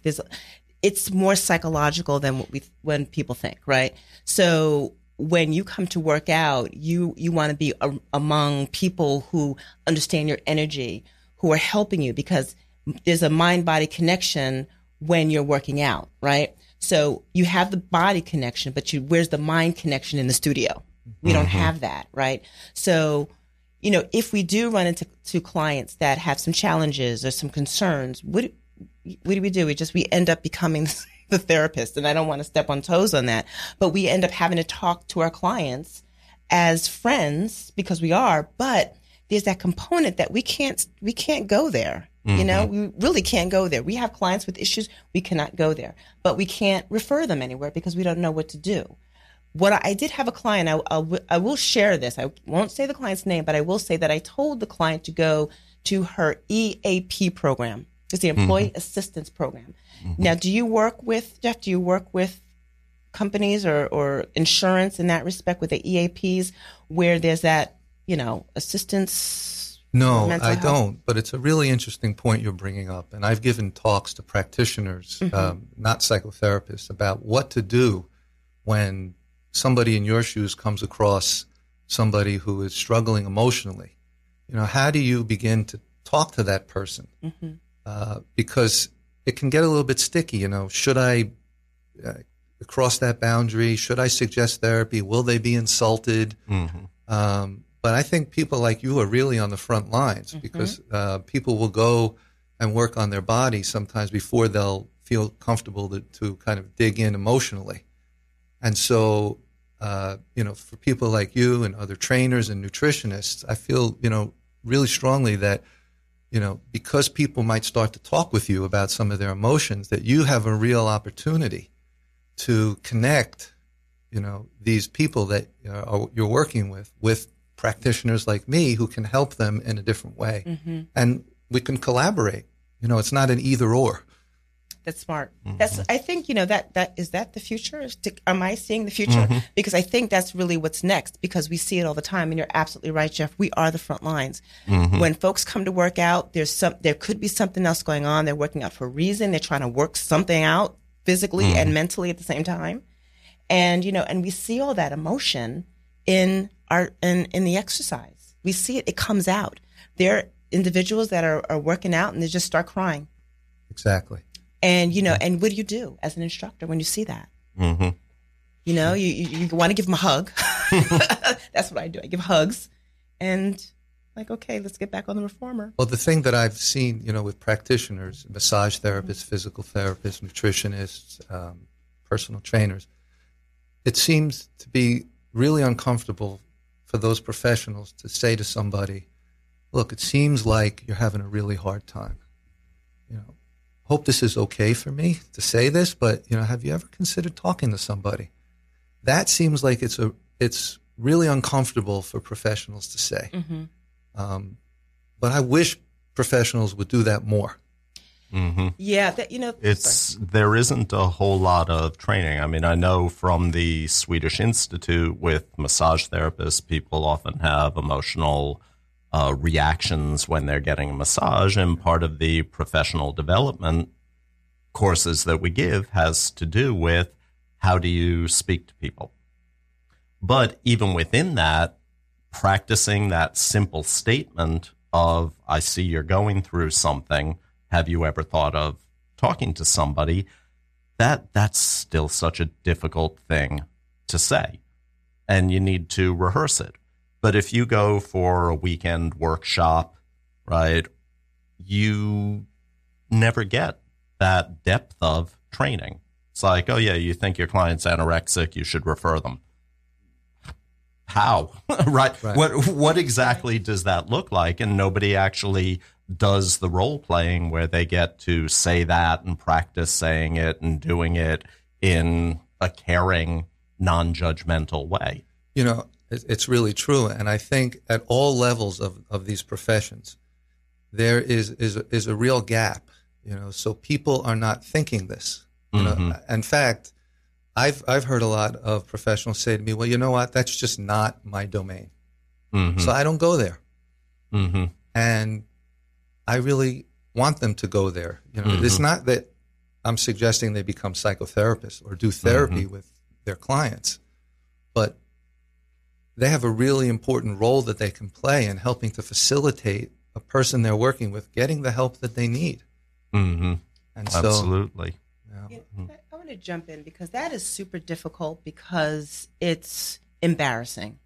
it's more psychological than what we, when people think, right? So when you come to work out, you, you want to be a, among people who understand your energy, who are helping you because there's a mind body connection when you're working out, right? So you have the body connection, but you, where's the mind connection in the studio? We don't mm-hmm. have that, right? So, you know, if we do run into to clients that have some challenges or some concerns, what, what do we do? We just, we end up becoming [LAUGHS] the therapist. And I don't want to step on toes on that, but we end up having to talk to our clients as friends because we are, but there's that component that we can't, we can't go there. You know, mm-hmm. we really can't go there. We have clients with issues. We cannot go there, but we can't refer them anywhere because we don't know what to do. What I, I did have a client, I, I, w- I will share this. I won't say the client's name, but I will say that I told the client to go to her EAP program. It's the mm-hmm. Employee Assistance Program. Mm-hmm. Now, do you work with, Jeff, do you work with companies or, or insurance in that respect with the EAPs where there's that, you know, assistance No, I health? don't. But it's a really interesting point you're bringing up. And I've given talks to practitioners, Mm-hmm. um, not psychotherapists, about what to do when somebody in your shoes comes across somebody who is struggling emotionally. You know, how do you begin to talk to that person? Mm-hmm. Uh, because it can get a little bit sticky. You know, should I uh, cross that boundary? Should I suggest therapy? Will they be insulted? Um, but I think people like you are really on the front lines because uh, people will go and work on their body sometimes before they'll feel comfortable to, to kind of dig in emotionally. And so, uh, you know, for people like you and other trainers and nutritionists, I feel, you know, really strongly that, you know, because people might start to talk with you about some of their emotions, that you have a real opportunity to connect, you know, these people that uh, are, you're working with, with practitioners like me who can help them in a different way. Mm-hmm. And we can collaborate. You know, it's not an either or. That's smart. Mm-hmm. That's I think you know that that is that the future. To, am I seeing the future? Mm-hmm. Because I think that's really what's next. Because we see it all the time, and you're absolutely right, Jeff. We are the front lines. Mm-hmm. When folks come to work out, there's some there could be something else going on. They're working out for a reason. They're trying to work something out physically and mentally at the same time. And you know, and we see all that emotion in our in in the exercise. We see it. It comes out. There are individuals that are, are working out and they just start crying. Exactly. And you know, and what do you do as an instructor when you see that? hmm You know, you you, you want to give them a hug. [LAUGHS] [LAUGHS] That's what I do. I give hugs, and like, okay, let's get back on the reformer. Well, the thing that I've seen, you know, with practitioners, massage therapists, physical therapists, nutritionists, um, personal trainers, it seems to be really uncomfortable for those professionals to say to somebody, "Look, it seems like you're having a really hard time. You know, hope this is okay for me to say this, but you know, have you ever considered talking to somebody?" That seems like it's a it's really uncomfortable for professionals to say. Um, but I wish professionals would do that more. Hmm Yeah, that you know, It's there isn't a whole lot of training. I mean, I know from the Swedish Institute with massage therapists, people often have emotional uh, reactions when they're getting a massage, and part of the professional development courses that we give has to do with how do you speak to people. But even within that, practicing that simple statement of, I see you're going through something. Have you ever thought of talking to somebody? That that's still such a difficult thing to say. And you need to rehearse it. But if you go for a weekend workshop, right, you never get that depth of training. It's like, oh yeah, you think your client's anorexic, you should refer them how [LAUGHS] right? Right. what what exactly does that look like and nobody actually does the role playing where they get to say that and practice saying it and doing it in a caring non-judgmental way You know, it's really true. And I think at all levels of, of these professions, there is, is, is a real gap, you know, so people are not thinking this. You know, in fact, I've, I've heard a lot of professionals say to me, well, you know what? That's just not my domain. mm-hmm. So I don't go there. Mm-hmm. and I really want them to go there. You know, it's mm-hmm. not that I'm suggesting they become psychotherapists or do therapy mm-hmm. with their clients, but they have a really important role that they can play in helping to facilitate a person they're working with getting the help that they need. Mm-hmm. And so, absolutely Yeah, mm-hmm. I- I want to jump in because that is super difficult because it's embarrassing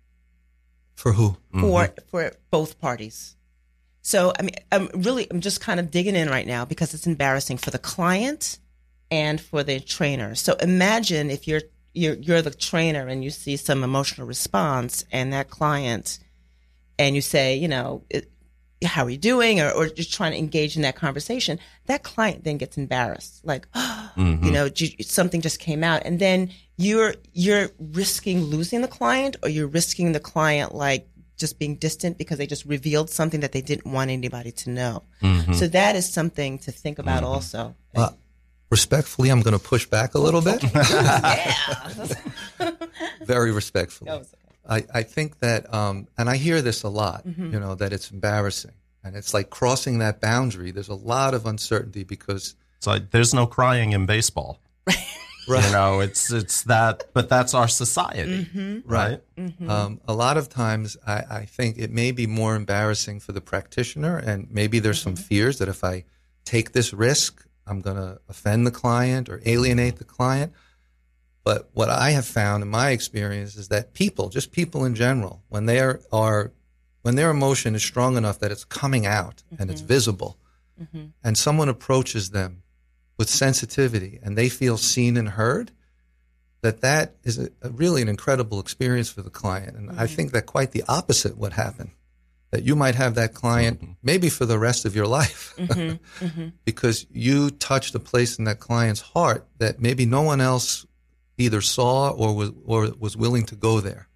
for who? for for both parties. So I mean, I'm really I'm just kind of digging in right now because it's embarrassing for the client and for the trainer. So imagine if you're you're you're the trainer and you see some emotional response and that client and you say, you know, it, how are you doing? or, or just trying to engage in that conversation that client then gets embarrassed. Like [GASPS] you mm-hmm. know something just came out. And then you're you're risking losing the client or you're risking the client like just being distant because they just revealed something that they didn't want anybody to know so that is something to think about also Uh, respectfully, I'm going to push back a little bit. [LAUGHS] yeah [LAUGHS] Very respectfully. That was okay. I, I think that, um, and I hear this a lot, Mm-hmm. you know, that it's embarrassing. And it's like crossing that boundary. There's a lot of uncertainty because, It's like there's no crying in baseball. [LAUGHS] right, You know, it's it's that, but that's our society, Mm-hmm. right? um, a lot of times I, I think it may be more embarrassing for the practitioner. And maybe there's some fears that if I take this risk, I'm going to offend the client or alienate the client. But what I have found in my experience is that people, just people in general, when they are, are when their emotion is strong enough that it's coming out and it's visible, and someone approaches them with sensitivity and they feel seen and heard, that that is a, a really an incredible experience for the client. And I mm-hmm. think that quite the opposite would happen. That you might have that client mm-hmm. maybe for the rest of your life [LAUGHS] mm-hmm. [LAUGHS] because you touched a place in that client's heart that maybe no one else either saw or was or was willing to go there.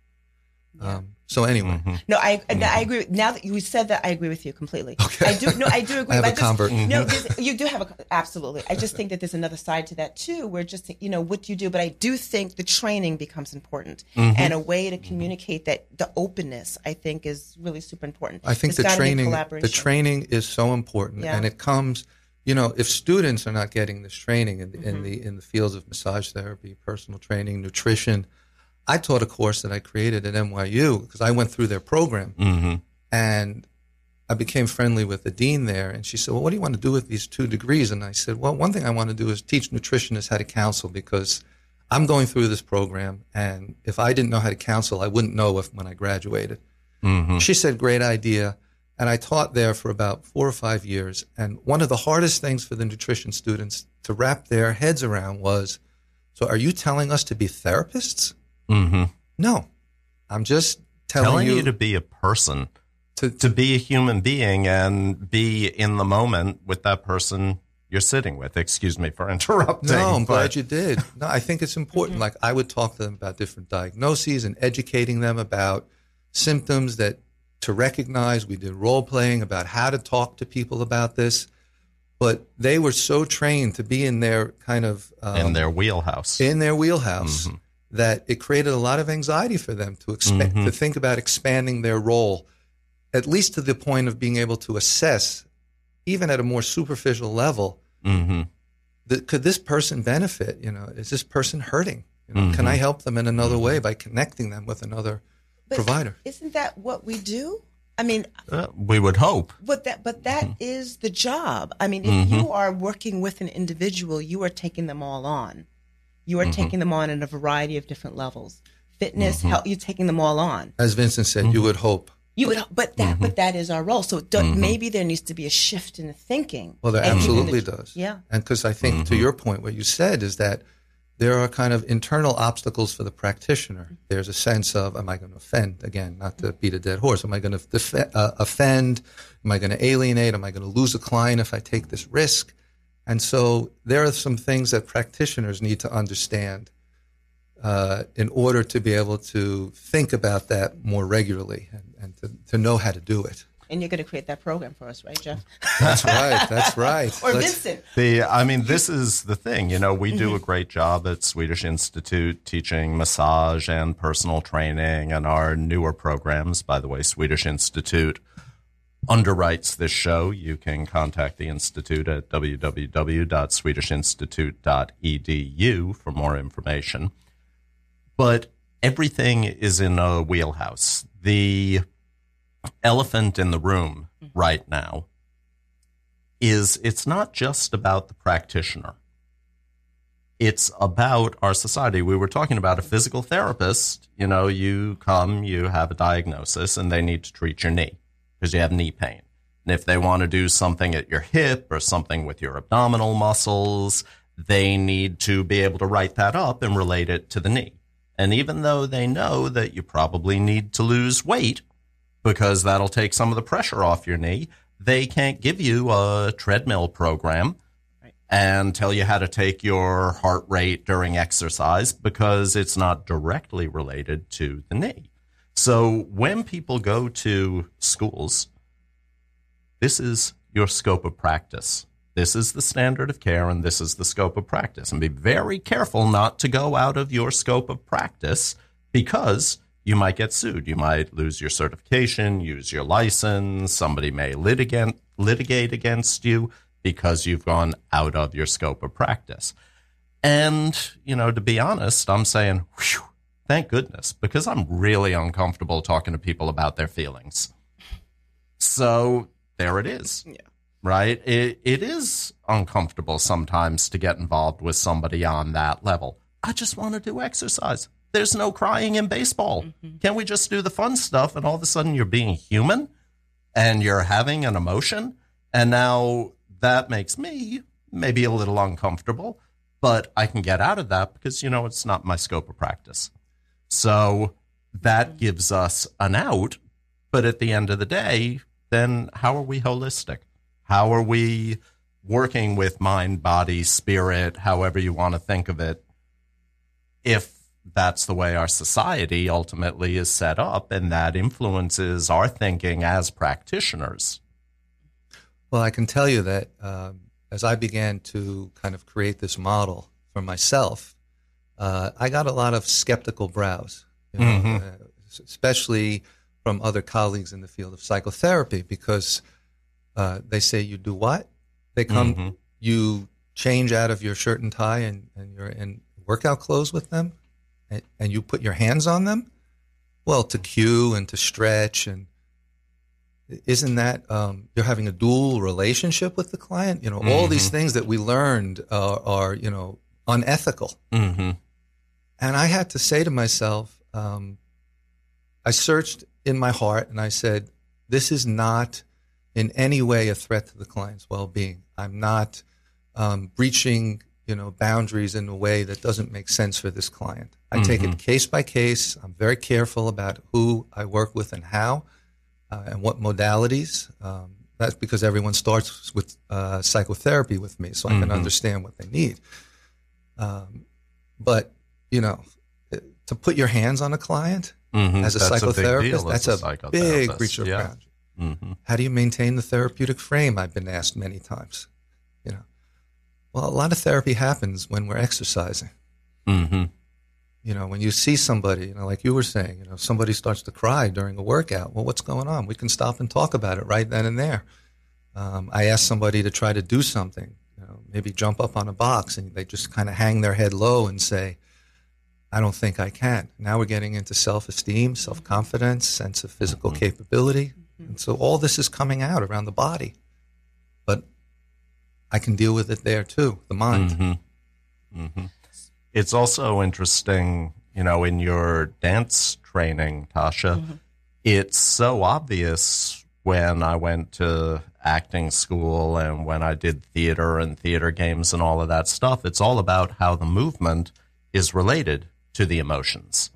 Um, so anyway, mm-hmm. No, I no, I mm-hmm. agree. Now that you said that, I agree with you completely. Okay. I do. No, I do [LAUGHS] agree. I have but a just- convert. No, mm-hmm. you do have a absolutely. I just think that there's another side to that too, where just you know what do you do. But I do think the training becomes important, and a way to communicate that the openness, I think, is really super important. I think There's the training the training is so important, Yeah. and it comes. You know, if students are not getting this training in, Mm-hmm. in the in the fields of massage therapy, personal training, nutrition, I taught a course that I created at NYU because I went through their program, Mm-hmm. and I became friendly with the dean there. And she said, "Well, what do you want to do with these two degrees?" And I said, "Well, one thing I want to do is teach nutritionists how to counsel because I'm going through this program, and if I didn't know how to counsel, I wouldn't know if when I graduated." She said, "Great idea." And I taught there for about four or five years. And one of the hardest things for the nutrition students to wrap their heads around was, "So, are you telling us to be therapists?" Mm-hmm. No, I'm just telling, Telling you, you to be a person, to, to be a human being, and be in the moment with that person you're sitting with. Excuse me for [LAUGHS] interrupting. No, I'm but- glad you did. [LAUGHS] No, I think it's important. Like I would talk to them about different diagnoses and educating them about symptoms that to recognize. We did role playing about how to talk to people about this, but they were so trained to be in their kind of um, in their wheelhouse. in their wheelhouse that it created a lot of anxiety for them to expand to think about expanding their role, at least to the point of being able to assess, even at a more superficial level, mm-hmm. th- could this person benefit? You know, is this person hurting? You know, Can I help them in another way by connecting them with another But provider? Isn't that what we do? I mean, Uh, we would hope. But that, but that Mm-hmm. is the job. I mean, if you are working with an individual, you are taking them all on. You are Mm-hmm. taking them on in a variety of different levels. Fitness, health, you're taking them all on. As Vincent said, you would hope. You would, but that, but that is our role. So don't, maybe there needs to be a shift in the thinking. Well, there And even the- absolutely does. Yeah. And because I think to your point, what you said is that there are kind of internal obstacles for the practitioner. There's a sense of, am I going to offend? Again, not to beat a dead horse. Am I going to def- uh, offend? Am I going to alienate? Am I going to lose a client if I take this risk? And so there are some things that practitioners need to understand uh, in order to be able to think about that more regularly and, and to, to know how to do it. And you're going to create that program for us, right, Jeff? [LAUGHS] That's right. That's right. or Let's- Vincent. The, I mean, this is the thing. You know, we do a great job at Swedish Institute teaching massage and personal training and our newer programs. By the way, Swedish Institute underwrites this show. You can contact the Institute at www.swedishinstitute.edu for more information. But everything is in a wheelhouse. The elephant in the room mm-hmm. right now is it's not just about the practitioner. It's about our society. We were talking about a physical therapist. You know, you come, you have a diagnosis, and they need to treat your knee because you have knee pain. And if they want to do something at your hip or something with your abdominal muscles, they need to be able to write that up and relate it to the knee. And even though they know that you probably need to lose weight because that'll take some of the pressure off your knee, they can't give you a treadmill program and tell you how to take your heart rate during exercise because it's not directly related to the knee. So when people go to schools, this is your scope of practice. This is the standard of care and this is the scope of practice. And be very careful not to go out of your scope of practice because you might get sued. You might lose your certification, use your license. Somebody may litigate, litigate against you because you've gone out of your scope of practice. And, you know, to be honest, I'm saying, whew, thank goodness, because I'm really uncomfortable talking to people about their feelings. So there it is. Yeah. Right? It, it is uncomfortable sometimes to get involved with somebody on that level. I just want to do exercise. There's no crying in baseball. Mm-hmm. Can we just do the fun stuff? And all of a sudden you're being human and you're having an emotion. And now that makes me maybe a little uncomfortable, but I can get out of that because, you know, it's not my scope of practice. So that gives us an out. But at the end of the day, then how are we holistic? How are we working with mind, body, spirit, however you want to think of it? If that's the way our society ultimately is set up and that influences our thinking as practitioners. Well, I can tell you that um, as I began to kind of create this model for myself, uh, I got a lot of skeptical brows, you know, uh, especially from other colleagues in the field of psychotherapy, because uh, they say, You do what? They come, you change out of your shirt and tie and, and you're in workout clothes with them, and, and you put your hands on them? Well, to cue and to stretch and isn't that um, you're having a dual relationship with the client? You know, all these things that we learned are, are you know unethical. Mm-hmm. And I had to say to myself, um, I searched in my heart and I said, this is not in any way a threat to the client's well-being. I'm not um, breaching, you know, boundaries in a way that doesn't make sense for this client. I take it case by case. I'm very careful about who I work with and how uh, and what modalities. Um, that's because everyone starts with uh, psychotherapy with me, so I can understand what they need. Um, but you know, to put your hands on a client Mhm. as a That's psychotherapist, deal that's a a, big breach of yeah. boundary. Mm-hmm. How do you maintain the therapeutic frame? I've been asked many times. You know, well, a lot of therapy happens when we're exercising. Mm-hmm. You know, when you see somebody, you know, like you were saying, you know, somebody starts to cry during a workout. Well, what's going on? We can stop and talk about it right then and there. Um, I asked somebody to try to do something, you know, maybe jump up on a box, and they just kind of hang their head low and say, "I don't think I can." Now we're getting into self-esteem, self-confidence, sense of physical capability, and so all this is coming out around the body. But I can deal with it there too, the mind. Mm-hmm. Mm-hmm. It's also interesting, you know, in your dance training, Tasha, it's so obvious when I went to acting school and when I did theater and theater games and all of that stuff. It's all about how the movement is related to the emotions.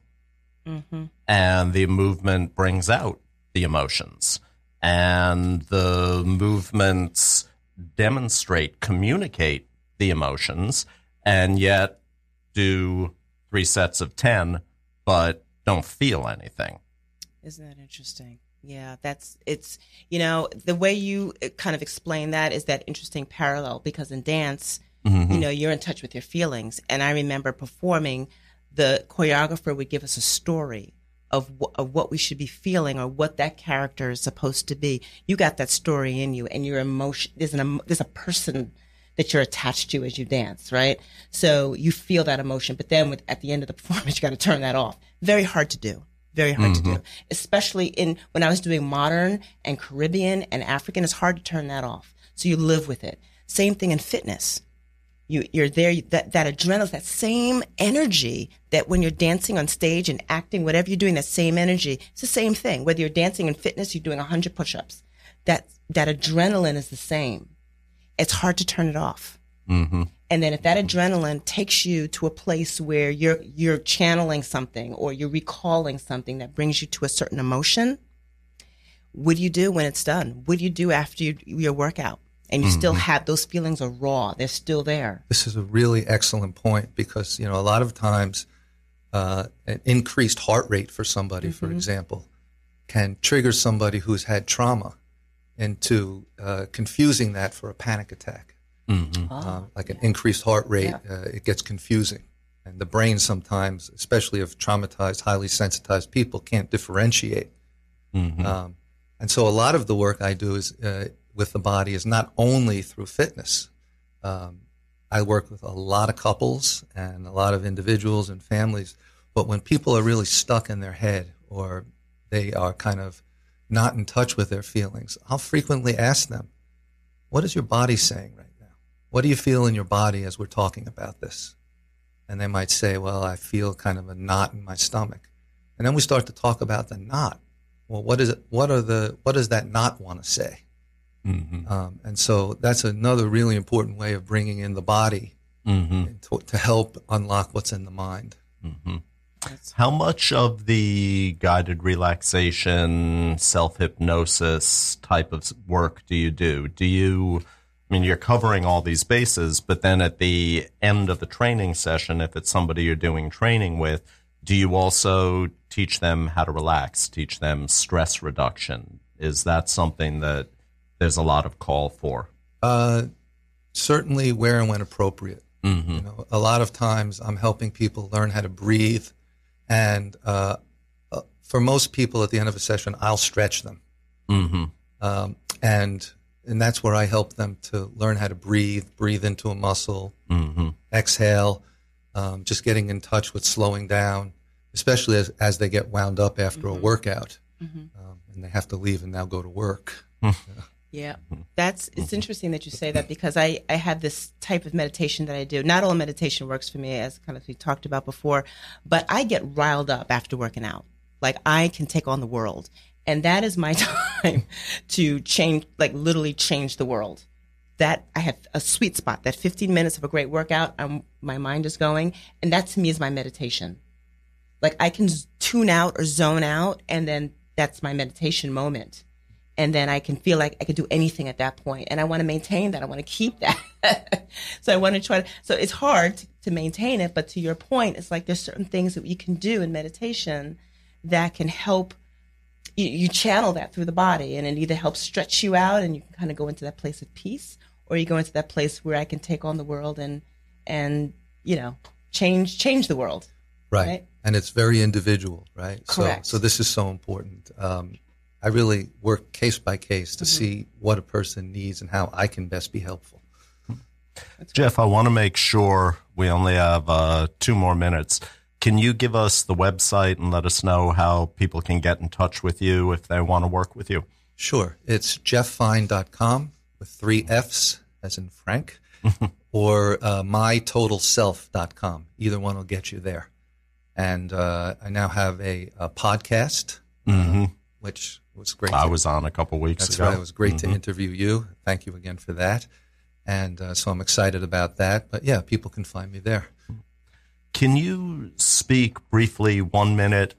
And the movement brings out the emotions. And the movements demonstrate, communicate the emotions, and yet do three sets of 10, but don't feel anything. Isn't that interesting? Yeah, that's it's you know the way you uh, kind of explain that is that interesting parallel because in dance, you know, you're in touch with your feelings, and I remember performing. The choreographer would give us a story of wh- of what we should be feeling or what that character is supposed to be. You got that story in you, and your emotion. There's an there's a person that you're attached to as you dance, right? So you feel that emotion, but then with, at the end of the [LAUGHS] performance, you got to turn that off. Very hard to do. Very hard to mm-hmm. do, especially in when I was doing modern and Caribbean and African. It's hard to turn that off. So you live with it. Same thing in fitness. You, you're there. That that adrenaline, that same energy that when you're dancing on stage and acting, whatever you're doing, that same energy. It's the same thing. Whether you're dancing in fitness, you're doing 100 push-ups. That that adrenaline is the same. It's hard to turn it off. Mm-hmm. And then if that adrenaline takes you to a place where you're you're channeling something or you're recalling something that brings you to a certain emotion, what do you do when it's done? What do you do after you, your workout? And you still have those feelings are raw. They're still there. This is a really excellent point because you know a lot of times uh, an increased heart rate for somebody, for example, can trigger somebody who's had trauma into uh, confusing that for a panic attack. Mm-hmm. Uh, like an increased heart rate, uh, it gets confusing. And the brain sometimes, especially of traumatized, highly sensitized people, can't differentiate. Um, and so a lot of the work I do is uh, with the body is not only through fitness. Um, I work with a lot of couples and a lot of individuals and families, but when people are really stuck in their head or they are kind of not in touch with their feelings, I'll frequently ask them, "What is your body saying right now? What do you feel in your body as we're talking about this?" And they might say, "Well, I feel kind of a knot in my stomach." And then we start to talk about the knot. Well, what is it? What are the? What does that knot want to say? Mm-hmm. Um, and so that's another really important way of bringing in the body mm-hmm. to, to help unlock what's in the mind. Mm-hmm. How much of the guided relaxation, self hypnosis type of work do you do? Do you, I mean, you're covering all these bases, but then at the end of the training session, if it's somebody you're doing training with, do you also teach them how to relax, teach them stress reduction? Is that something that there's a lot of call for? Uh, certainly, where and when appropriate. You know, a lot of times I'm helping people learn how to breathe, and uh, uh, for most people, at the end of a session, I'll stretch them, Mm-hmm. um, and and that's where I help them to learn how to breathe, breathe into a muscle, Mm-hmm. exhale, um, just getting in touch with slowing down, especially as, as they get wound up after a workout um, and they have to leave and now go to work. [LAUGHS] [LAUGHS] Yeah, mm-hmm. that's it's mm-hmm. interesting that you say that because I I have this type of meditation that I do. Not all meditation works for me, as kind of we talked about before, but I get riled up after working out. Like I can take on the world, and that is my [LAUGHS] time to change, like literally change the world. That I have a sweet spot. That 15 minutes of a great workout, I'm, my mind is going, and that to me is my meditation. Like I can tune out or zone out, and then that's my meditation moment and then I can feel like I could do anything at that point. And I want to maintain that. I want to keep that. [LAUGHS] so I want to try to. So it's hard to, to maintain it, but to your point, it's like there's certain things that you can do in meditation that can help you, you channel that through the body, and it either helps stretch you out, and you can kind of go into that place of peace, or you go into that place where I can take on the world and and you know change change the world. Right. Right. And it's very individual, right? Correct. So, so this is so important. Um, I really work case by case to see what a person needs and how I can best be helpful. Jeff, I want to make sure we only have uh, two more minutes. Can you give us the website and let us know how people can get in touch with you if they want to work with you? Sure. It's jefffine.com with three F's as in Frank [LAUGHS] or uh, mytotalself.com. Either one will get you there. And uh, I now have a, a podcast, uh, which was great. I to- was on a couple weeks ago. That's ago. right. It was great to interview you. Thank you again for that. And uh, so I'm excited about that. But yeah, people can find me there. Can you speak briefly, one minute?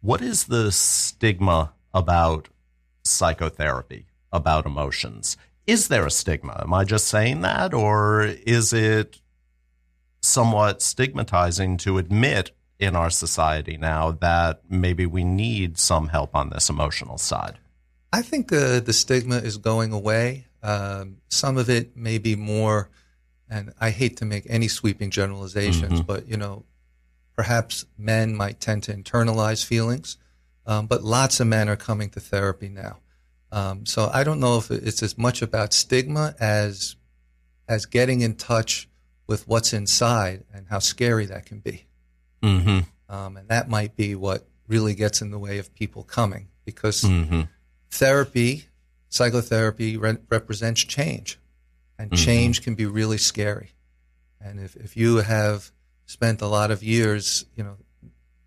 What is the stigma about psychotherapy, about emotions? Is there a stigma? Am I just saying that? Or is it somewhat stigmatizing to admit in our society now that maybe we need some help on this emotional side? I think uh, the stigma is going away. Um, some of it may be more, and I hate to make any sweeping generalizations, but you know, perhaps men might tend to internalize feelings, um, but lots of men are coming to therapy now. Um, so I don't know if it's as much about stigma as as getting in touch with what's inside and how scary that can be. Mm-hmm. Um, and that might be what really gets in the way of people coming because Mm-hmm. therapy, psychotherapy re- represents change, and change can be really scary. And if, if you have spent a lot of years, you know,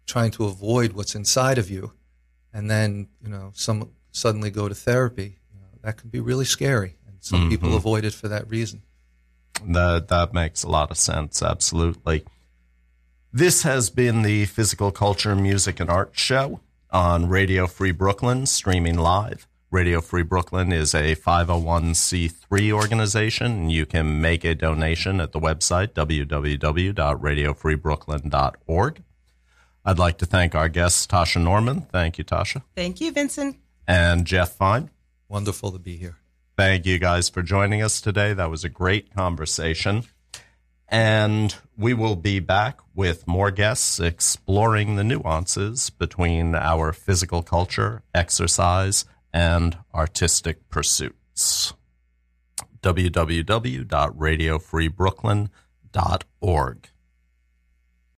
trying to avoid what's inside of you, and then you know, some suddenly go to therapy, you know, that can be really scary. And some people avoid it for that reason. That that makes a lot of sense. Absolutely. This has been the Physical Culture, Music, and Art Show on Radio Free Brooklyn, streaming live. Radio Free Brooklyn is a 501c3 organization, and you can make a donation at the website www.radiofreebrooklyn.org. I'd like to thank our guests, Tasha Norman. Thank you, Tasha. Thank you, Vincent. And Jeff Fine. Wonderful to be here. Thank you guys for joining us today. That was a great conversation. And we will be back with more guests exploring the nuances between our physical culture, exercise, and artistic pursuits. www.radiofreebrooklyn.org.